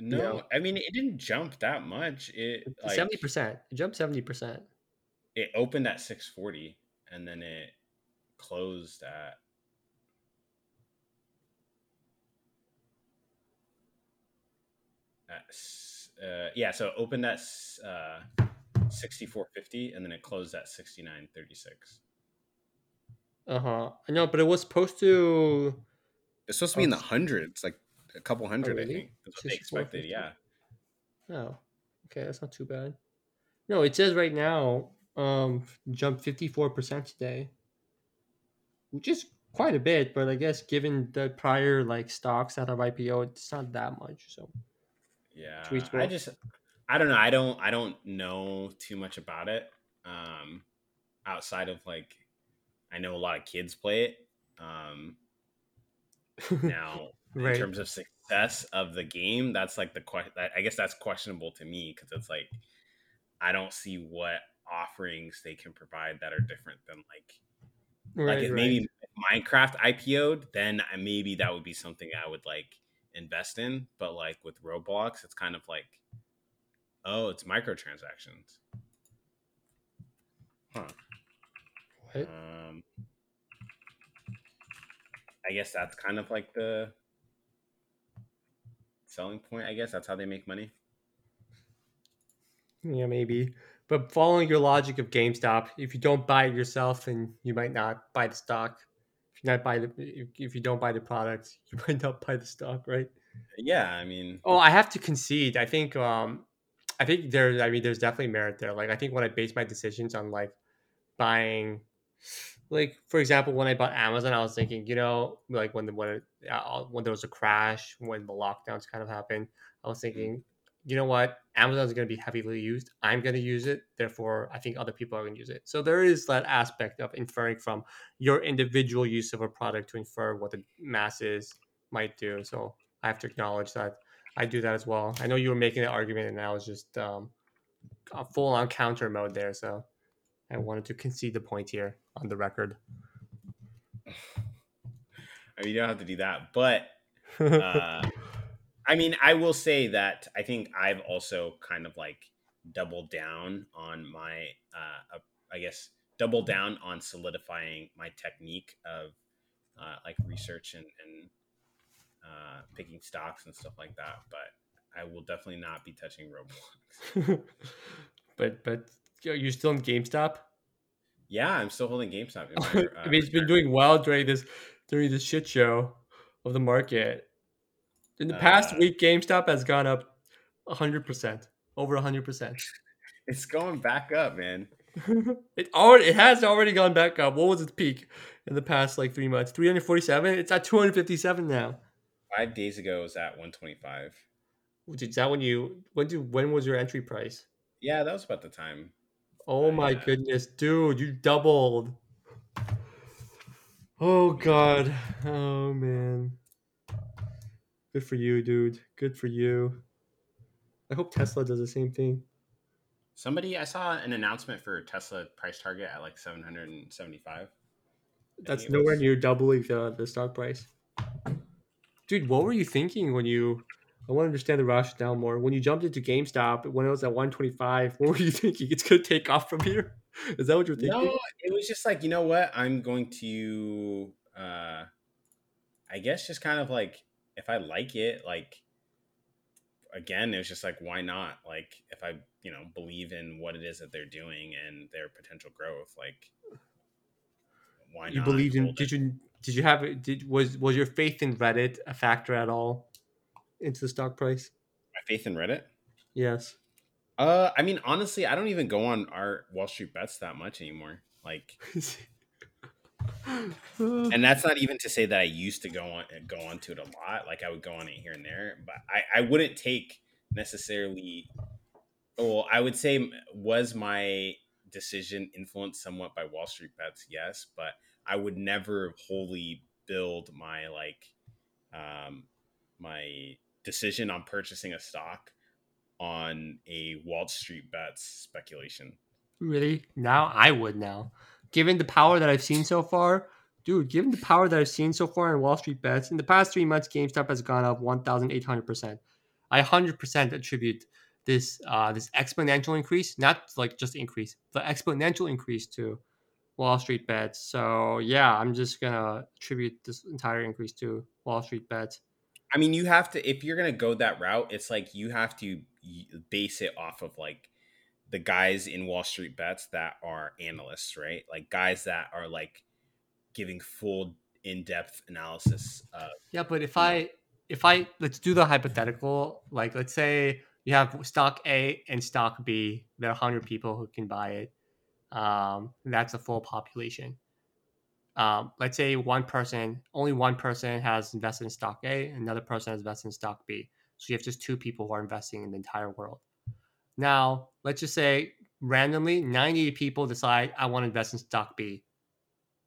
No, I mean it didn't jump that much. It like Seventy percent. It jumped seventy percent. it opened at 640 and then it closed at at s- uh, yeah so it opened at uh 6450 and then it closed at 6936 Uh huh. I know, but it was supposed to. it's supposed to be in the hundreds like a couple hundred really? i think that's what they expected yeah Oh, okay, that's not too bad. No, it says right now, um, jumped fifty four percent today, which is quite a bit. But I guess given the prior like stocks that have IPO, it's not that much. So Yeah, I just I don't know. I don't I don't know too much about it. Um outside of like I know a lot of kids play it. Um now in terms of success of the game, that's like the question I guess that's questionable to me because it's like I don't see what offerings they can provide that are different than like right, like if right. maybe Minecraft IPO'd, then maybe that would be something I would like invest in. But like with Roblox, it's kind of like, oh, it's microtransactions. Huh. What? Um, I guess that's kind of like the selling point. I guess that's how they make money. Yeah, maybe. But following your logic of GameStop, if you don't buy it yourself, then you might not buy the stock. If you not buy the, if, if you don't buy the product, you might not buy the stock, right? Yeah, I mean, Oh, I have to concede. I think, um, I think there's, I mean, there's definitely merit there. Like, I think when I base my decisions on like buying, like for example, when I bought Amazon, I was thinking, you know, like when the when uh, when there was a crash, when the lockdowns kind of happened, I was thinking, you know what, Amazon is going to be heavily used. I'm going to use it. Therefore, I think other people are going to use it. So there is that aspect of inferring from your individual use of a product to infer what the masses might do. So I have to acknowledge that I do that as well. I know you were making an argument, and I was just um, full on counter mode there. So I wanted to concede the point here on the record. I mean, you don't have to do that, but uh, I mean, I will say that I think I've also kind of like doubled down on my, uh, uh, I guess, doubled down on solidifying my technique of uh, like research and, and uh, picking stocks and stuff like that. But I will definitely not be touching Roblox. but but yo, you're still in GameStop. Yeah, I'm still holding GameStop. In my, I uh, mean, it's been doing well during this during this shit show of the market. In the past Uh, week, GameStop has gone up hundred percent, over hundred percent. it's going back up, man. It already it has already gone back up. What was its peak in the past like three months? Three hundred forty seven. It's at two hundred fifty seven now. Five days ago, it was at 125. Which is that when you when did when was your entry price? Yeah, that was about the time. Oh I, my uh, goodness, dude, you doubled. Oh god. Oh man. Good for you, dude. Good for you. I hope Tesla does the same thing. Somebody, I saw an announcement for Tesla price target at like 775. That's nowhere was- near doubling the, the stock price. Dude, what were you thinking when you I want to understand the rationale more. When you jumped into GameStop when it was at 125, what were you thinking? It's gonna take off from here. Is that what you're thinking? No, it was just like you know what? I'm going to, uh I guess, just kind of like if I like it, like again, it was just like why not? Like if I you know believe in what it is that they're doing and their potential growth, like why You not? You believed in? Did it? you did you have? Did was was your faith in Reddit a factor at all into the stock price? my faith in Reddit? Yes. Uh, I mean, honestly, I don't even go on our Wall Street bets that much anymore. Like, and that's not even to say that I used to go on go onto it a lot. Like, I would go on it here and there, but I I wouldn't take necessarily. Well, I would say was my decision influenced somewhat by Wall Street bets, yes, but I would never wholly build my like um my decision on purchasing a stock on a Wall Street bets speculation. Really? Now I would now. Given the power that I've seen so far, dude, given the power that I've seen so far in Wall Street bets, in the past three months, GameStop has gone up 1,800%. I 100% attribute this uh, this exponential increase, not like just increase, the exponential increase to Wall Street bets. So yeah, I'm just gonna attribute this entire increase to Wall Street bets. I mean, you have to if you're gonna go that route. It's like you have to base it off of like the guys in Wall Street bets that are analysts, right? Like guys that are like giving full in depth analysis of Yeah, but if. I if I let's do the hypothetical, like let's say you have stock A and stock B, there are hundred people who can buy it. Um, that's a full population. Um, let's say one person, only one person has invested in stock A, another person has invested in stock B. So you have just two people who are investing in the entire world. Now, let's just say randomly 90 people decide I want to invest in stock B.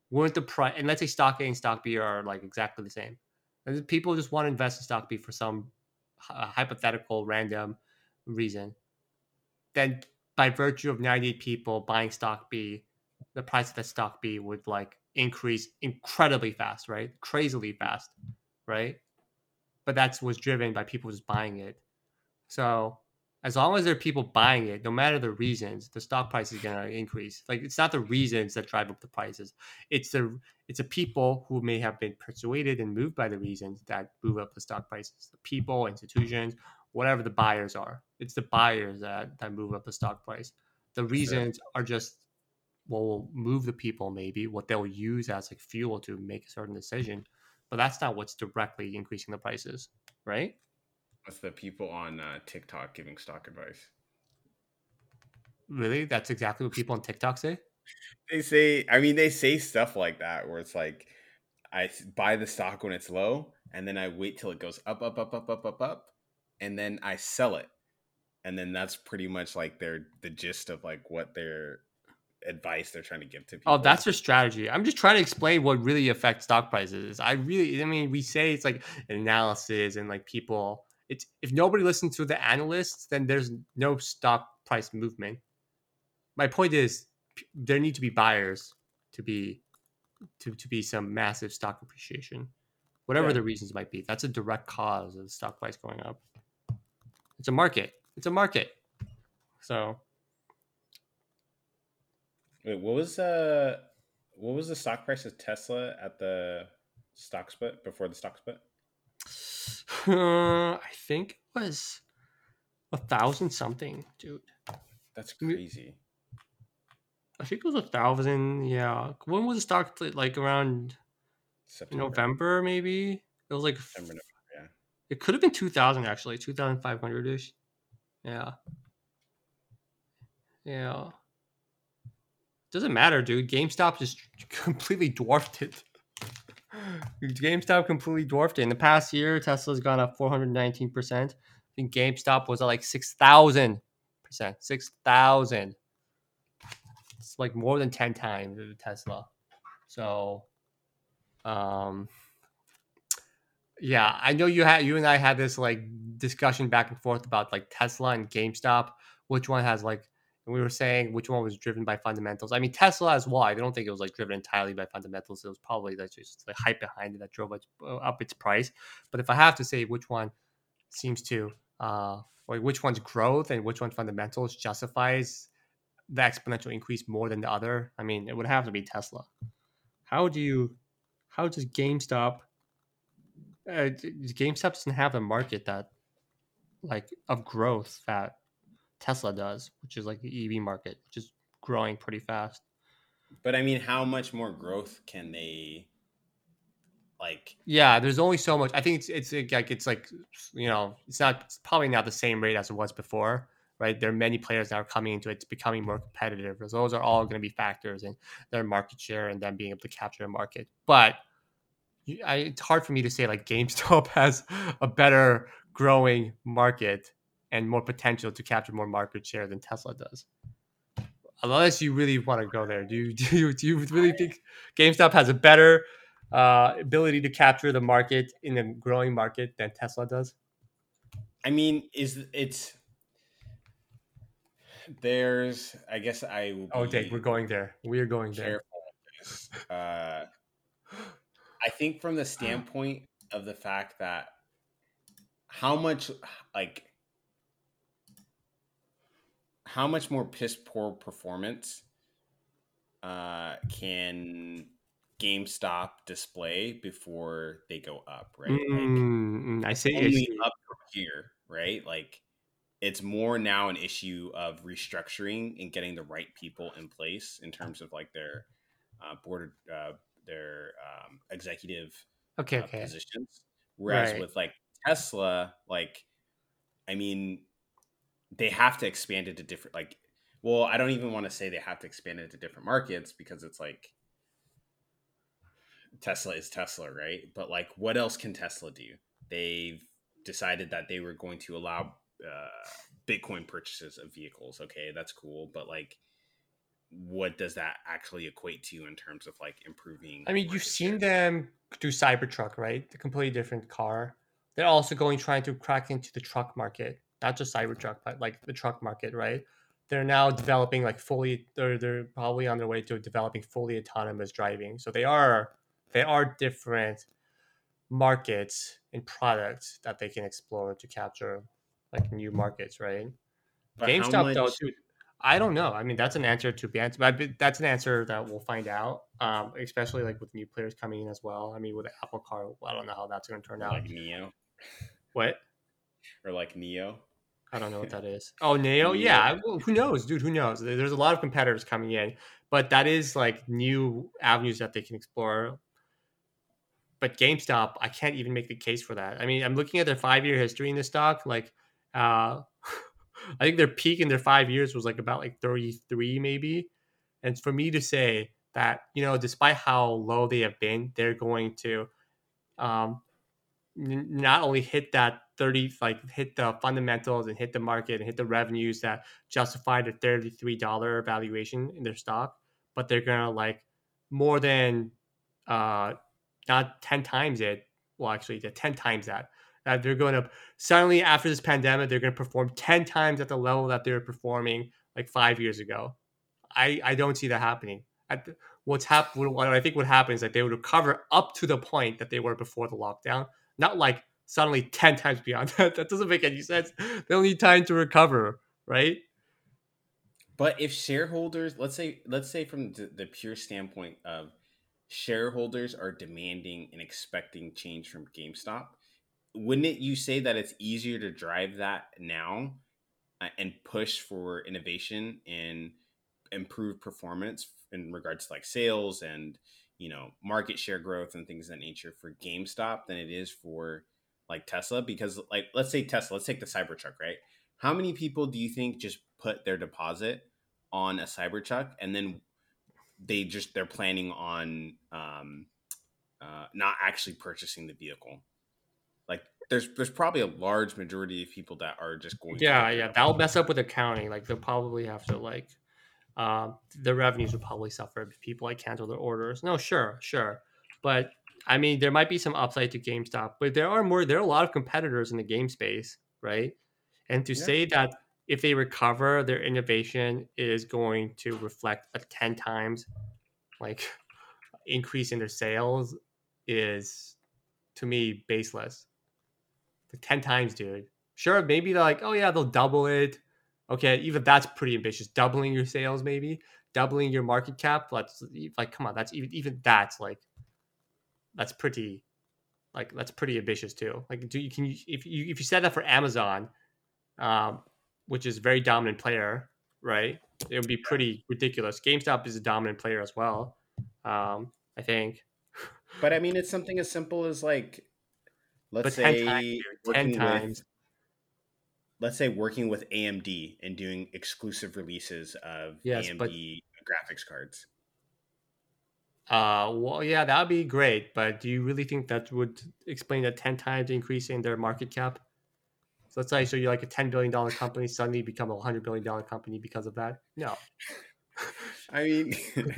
Wouldn't the price and let's say stock A and stock B are like exactly the same. And people just want to invest in stock B for some hy- uh, hypothetical random reason. Then by virtue of 90 people buying stock B, the price of that stock B would like increase incredibly fast, right? Crazily fast, right? But that's was driven by people just buying it. So as long as there are people buying it, no matter the reasons, the stock price is gonna increase. Like it's not the reasons that drive up the prices. It's the it's the people who may have been persuaded and moved by the reasons that move up the stock prices. The people, institutions, whatever the buyers are. It's the buyers that, that move up the stock price. The reasons are just what will move the people maybe, what they'll use as like fuel to make a certain decision. But that's not what's directly increasing the prices, right? With the people on uh, TikTok giving stock advice. Really? That's exactly what people on TikTok say? They say, I mean, they say stuff like that where it's like, I buy the stock when it's low, and then I wait till it goes up, up, up, up, up, up, up, and then I sell it, and then that's pretty much like their the gist of like what their advice they're trying to give to people. Oh, that's their strategy. I'm just trying to explain what really affects stock prices. I really, I mean, we say it's like analysis and like people. It's if nobody listens to the analysts, then there's no stock price movement. My point is, there need to be buyers to be to to be some massive stock appreciation, whatever Yeah. the reasons might be. That's a direct cause of the stock price going up. It's a market. It's a market. So Wait, what was uh what was the stock price of Tesla at the stock split before the stock split? Uh, I think it was a thousand something, dude. That's crazy. I think it was a thousand. Yeah. When was the stock? Like around September, November, maybe. It was like September, November, it could have been two thousand actually, two thousand five hundred ish. Yeah. Yeah. Doesn't matter, dude. GameStop just completely dwarfed it. GameStop completely dwarfed it. In the past year, Tesla's gone up 419%. I think GameStop was at like 6,000%. 6,000. It's like more than 10 times Tesla. So, um, yeah, I know you had you and I had this like discussion back and forth about like Tesla and GameStop, which one has like and we were saying which one was driven by fundamentals. I mean, Tesla as well. I don't think it was like driven entirely by fundamentals. It was probably like just the hype behind it that drove uh, up its price. But if I have to say which one seems to uh, like which one's growth and which one fundamentals justifies the exponential increase more than the other. I mean, it would have to be Tesla. How do you? How does GameStop? Uh, GameStop doesn't have a market that like of growth that Tesla does, which is like the EV market, which is growing pretty fast. But I mean, how much more growth can they like? Yeah, there's only so much. I think it's it's like it's like you know, it's not it's probably not the same rate as it was before, right? There are many players that are coming into it. It's becoming more competitive. Those are all going to be factors in their market share and then being able to capture a market. But I, it's hard for me to say like GameStop has a better growing market and more potential to capture more market share than Tesla does. Unless you really want to go there, do you do you, do you really think GameStop has a better uh, ability to capture the market in a growing market than Tesla does? I mean, is it's there's I guess I will Oh, Dave, we're going there. We are going there. Uh, I think from the standpoint of the fact that how much like how much more piss poor performance uh, can GameStop display before they go up, right? Mm, like, I see. Only I see. up from here, right? Like it's more now an issue of restructuring and getting the right people in place in terms of like their uh, board, uh, their um, executive okay, uh, okay. positions. Whereas right. with like Tesla, like, I mean, they have to expand it to different, like, well, I don't even want to say they have to expand it to different markets because it's like Tesla is Tesla, right? But like, what else can Tesla do? They've decided that they were going to allow uh, Bitcoin purchases of vehicles. Okay, that's cool, but like, what does that actually equate to in terms of like improving? I mean, you've seen them do Cybertruck, right? The completely different car. They're also going trying to crack into the truck market, not just Cybertruck, but like the truck market, right? They're now developing like fully. They're they're probably on their way to developing fully autonomous driving. So they are they are different markets and products that they can explore to capture like new markets, right? But GameStop though, dude, I don't know. I mean, that's an answer to be answered, but that's an answer that we'll find out. Um, especially like with new players coming in as well. I mean, with the Apple Car, I don't know how that's going to turn out. Like Neo. What? Or like NIO. I don't know what that is. Oh, NIO. Yeah. Well, who knows, dude? Who knows? There's a lot of competitors coming in, but that is like new avenues that they can explore. But GameStop, I can't even make the case for that. I mean, I'm looking at their five year history in the stock. Like, uh, I think their peak in their five years was like about like 33, maybe. And for me to say that, you know, despite how low they have been, they're going to um, n- not only hit that 30, like hit the fundamentals and hit the market and hit the revenues that justify the $33 valuation in their stock, but they're to like more than uh, not 10 times it. Well, actually, the 10 times that that they're going to suddenly after this pandemic they're going to perform 10 times at the level that they were performing like five years ago i i don't see that happening at what's happened what i think would happen is that they would recover up to the point that they were before the lockdown not like suddenly 10 times beyond that. That doesn't make any sense. They'll need time to recover right? But if shareholders let's say let's say from the, pure standpoint of shareholders are demanding and expecting change from gamestop wouldn't it you say that it's easier to drive that now uh, and push for innovation and improve performance in regards to like sales and you know market share growth and things of that nature for GameStop than it is for like Tesla because like let's say Tesla let's take the Cybertruck right how many people do you think just put their deposit on a Cybertruck and then they just they're planning on um, uh, not actually purchasing the vehicle like there's there's probably a large majority of people that are just going. Yeah, yeah, that'll mess up with accounting. Like they'll probably have to like, um, the revenues would probably suffer if people like cancel their orders. No, sure, sure, but I mean there might be some upside to GameStop, but there are more. There are a lot of competitors in the game space, right? And to yeah. say that if they recover, their innovation is going to reflect a ten times like increase in their sales is to me baseless The ten times, dude. Sure, maybe they're like, oh yeah, they'll double it. Okay, even that's pretty ambitious. Doubling your sales, maybe doubling your market cap. Let's like, come on, that's even even that's like, that's pretty, like that's pretty ambitious too. Like, do you can you if you if you said that for Amazon, um, which is a very dominant player, right? It would be pretty ridiculous. GameStop is a dominant player as well. Um, I think. But I mean, it's something as simple as like, let's But say 10 times, 10 working with- times. Let's say working with AMD and doing exclusive releases of Yes, AMD but- graphics cards. Uh, well, yeah, that would be great. But do you really think that would explain a ten times increase in their market cap? So let's say so you're like a ten billion dollar company suddenly become a hundred billion dollar company because of that. No, I mean,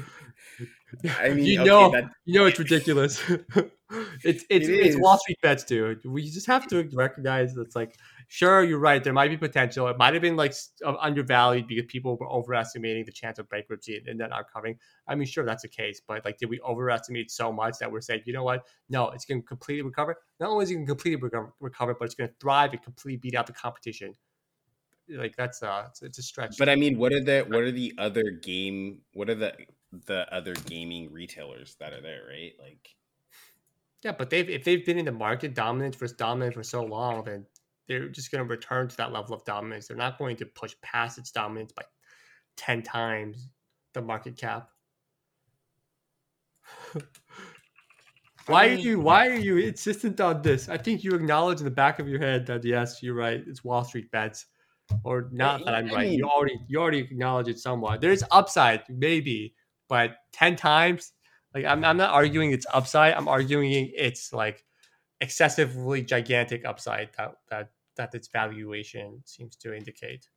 I mean, you okay, know, that- you know it's ridiculous. it's it's It it's Wall. Street bets, dude. We just have to recognize that's like, sure, you're right. There might be potential. It might have been like uh, undervalued because people were overestimating the chance of bankruptcy and then not covering. I mean, sure, that's the case, but like, did we overestimate so much that we're saying, you know what? No, it's going to completely recover. Not only is it going to completely recover, recover, but it's going to thrive and completely beat out the competition. Like that's uh, it's, it's a stretch. but I mean, what are the what are the other game? What are the the other gaming retailers that are there? Right, like Yeah, but they've if they've been in the market dominant for dominant for so long, then they're just going to return to that level of dominance. They're not going to push past its dominance by ten times the market cap. why are you why are you insistent on this? I think you acknowledge in the back of your head that yes, you're right. It's Wall Street bets, or not that I'm right. you already you already acknowledge it somewhat. There's upside, maybe, but ten times. Like I'm, I'm not arguing it's upside. I'm arguing it's like excessively gigantic upside that that that its valuation seems to indicate.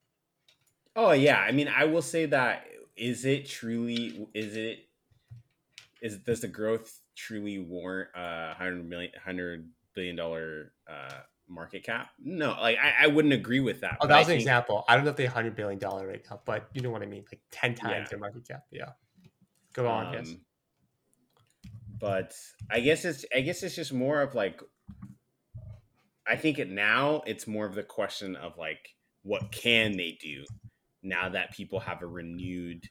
Oh yeah, I mean, I will say that is it truly is it is does the growth truly warrant a hundred million hundred billion dollar uh, market cap? No, like I, I wouldn't agree with that. Oh, that I was an example. I don't know if they hundred billion dollar right now, but you know what I mean. Like ten times Yeah. their market cap. Yeah. Go on, yes. Um, But I guess it's I guess it's just more of like I think it now it's more of the question of like what can they do now that people have a renewed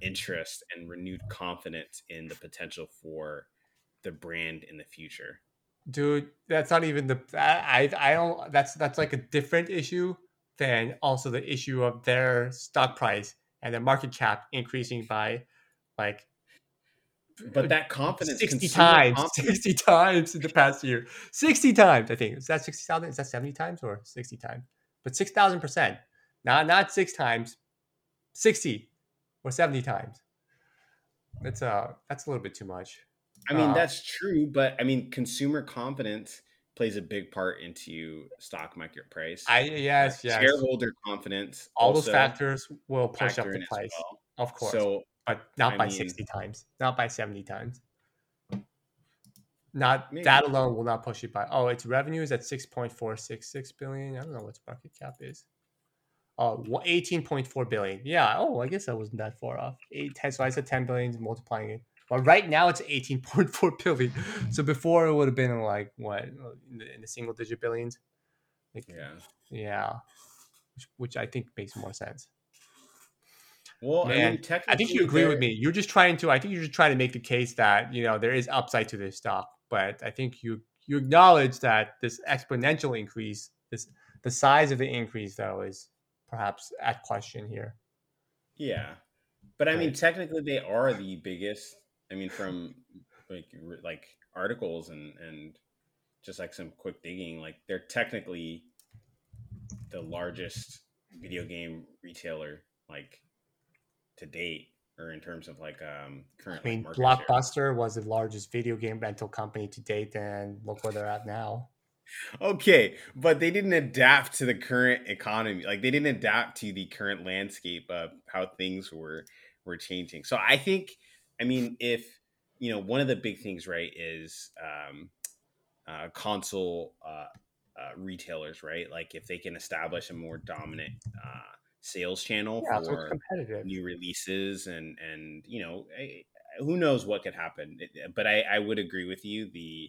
interest and renewed confidence in the potential for the brand in the future. dude that's not even the i i I don't that's that's like a different issue than also the issue of their stock price and their market cap increasing by like But that confidence 60 times confidence- 60 times in the past year. 60 times i think. Is that 60000 is that 70 times or 60 times? But 6000 percent. Not not six times 60 or 70 times. That's uh that's a little bit too much. I mean, Uh, that's true, but I mean, consumer confidence plays a big part into stock market price. i yes yes. Shareholder confidence. all those factors will push up the price. well. of course. So but not I by mean- 60 times, not by 70 times. Not Maybe. that alone will not push it by. Oh, its revenue is at 6.466 billion. I don't know what its market cap is. Oh, 18.4 billion. Yeah. Oh, I guess I wasn't that far off. Eight, 10, so I said 10 billion multiplying it. But right now it's 18.4 billion. So before it would have been like what in the, in the single digit billions. Like, yeah. yeah. Which, which I think makes more sense. Well, I Man, mean, technically, I think you agree with me. You're just trying to. I think you're just trying to make the case that you know there is upside to this stock, but I think you you acknowledge that this exponential increase, this the size of the increase though, is perhaps at question here. Yeah, but I mean, technically, they are the biggest. I mean, from like like articles and and just like some quick digging, like they're technically the largest video game retailer, like to date, or in terms of like um current. I mean, like, market share. Blockbuster was the largest video game rental company to date, and look where they're at now. Okay, but they didn't adapt to the current economy. Like they didn't adapt to the current landscape of how things were were changing. So I think, I mean, if you know, one of the big things, right, is um, uh, console uh, uh, retailers, right? Like if they can establish a more dominant uh, sales channel Yeah, for new releases and and you know I, who knows what could happen but I, I would agree with you the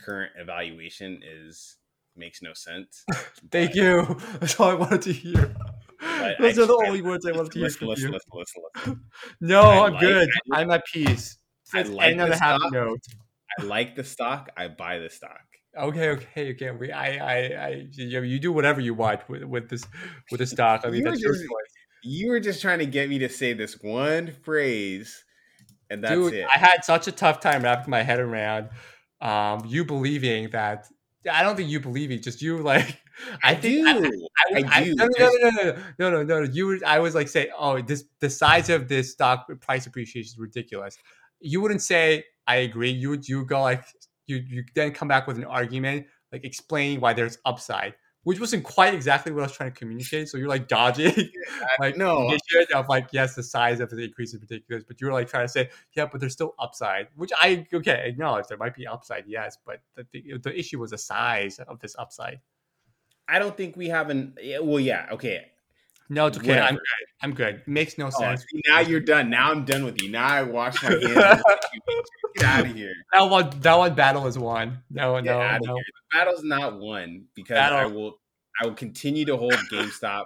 current evaluation is makes no sense. Thank you. That's all I wanted to hear. Those I- are the I- only words I wanted to hear listen, from listen, listen, listen, listen. No, I I'm like- good. I'm at peace. I like the stock. note. I like the stock. I buy the stock. Okay, okay, okay. We, I, I, I, you, you do whatever you want with, with this, with the stock. I mean, You were that's your just- choice. You were just trying to get me to say this one phrase, and that's Dude, it. I had such a tough time wrapping my head around um, you believing that. I don't think you believe it. Just you, like. I, I think do. I, I I- do. no, no, no, no, no, no, no, no, no. You, were- I was like, say, oh, this, the size of this stock price appreciation is ridiculous. You wouldn't say I agree. You would, you would go like, you, you then come back with an argument, like explaining why there's upside, which wasn't quite exactly what I was trying to communicate. So you're like dodging, like no. of like, yes, the size of the increase is ridiculous, but you were like trying to say, yeah, but there's still upside, which I okay acknowledge there might be upside, yes, but the, the, the issue was the size of this upside. I don't think we have an. Well, yeah, okay. No, it's okay. I'm good. I'm good. Makes no Oh, sense. see, now you're done. Now I'm done with you. Now I wash my hands. of the situation. Get out of here. That one, that one battle is won. No, Get no, no. battle's not won because I will. I will continue to hold GameStop.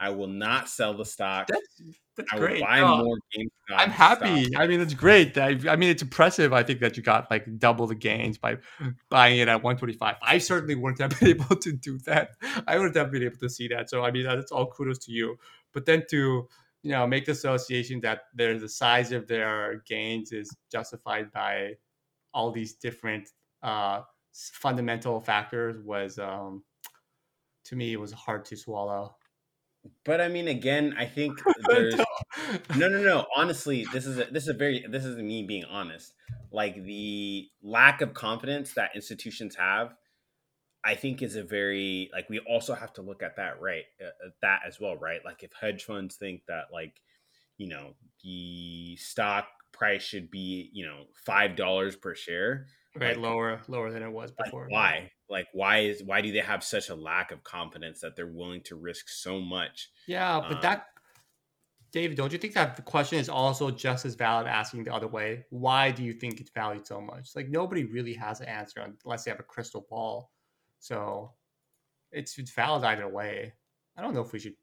I will not sell the stock. That's that's I will great. buy No, more GameStop. I'm stock. happy. I mean, it's great. I, I mean, it's impressive. I think that you got like double the gains by buying it at 125. I certainly wouldn't have been able to do that. I wouldn't have been able to see that. So I mean, that's all kudos to you. But then to you know make the association that there's the size of their gains is justified by all these different uh, fundamental factors was um, to me it was hard to swallow. But I mean, again, I think there's no, no, no. Honestly, this is a, this is a very this is me being honest. Like the lack of confidence that institutions have, I think is a very like we also have to look at that right uh, that as well, right? Like if hedge funds think that like you know the stock price should be you know five dollars per share, right like- lower lower than it was like before. why? Like why is why do they have such a lack of confidence that they're willing to risk so much? Yeah, but Um, that, David, don't you think that the question is also just as valid asking the other way? Why do you think it's valued so much? Like nobody really has an answer unless they have a crystal ball. So it's, it's valid either way. I don't know if we should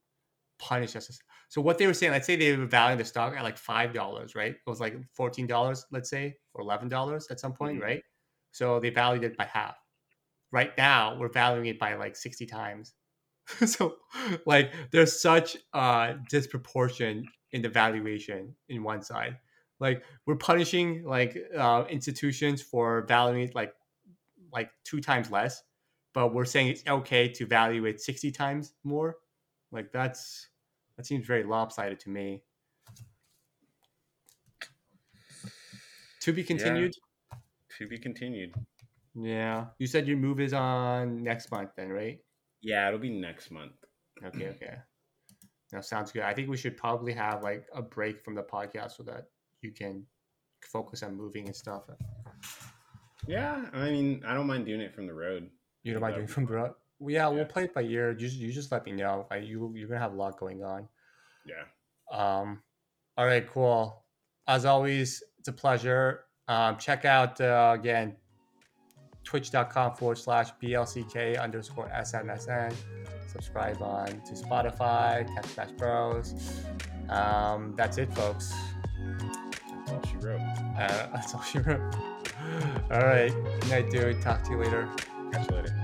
punish us. So what they were saying, let's say they were valuing the stock at like five dollars, right? It was like fourteen dollars, let's say, or eleven dollars at some point, Mhm. right? So they valued it by half. Right now, we're valuing it by like sixty times. so like there's such uh disproportion in the valuation in one side. Like we're punishing like uh institutions for valuing it like like two times less but we're saying it's okay to value it 60 times more. Like that's that seems very lopsided to me. To be continued? To be continued. Yeah you said your move is on next month then right Yeah, it'll be next month. Okay, okay. That sounds good. I think we should probably have like a break from the podcast so that you can focus on moving and stuff. Yeah, I mean, I don't mind doing it from the road. You don't Yeah, mind doing that'd from fun. bro? Well, yeah, we'll play it by ear. You just, you just let me know. Like you you're gonna have a lot going on. Yeah. Um, all right, cool. As always, it's a pleasure. Um, check out uh, again twitch.com forward slash blck underscore smsn. Subscribe on to Spotify, Tech Smash Bros. Um, that's it, folks. That's all she wrote. Uh, that's all she wrote. All right. Good night, dude. Talk to you later. Catch you later.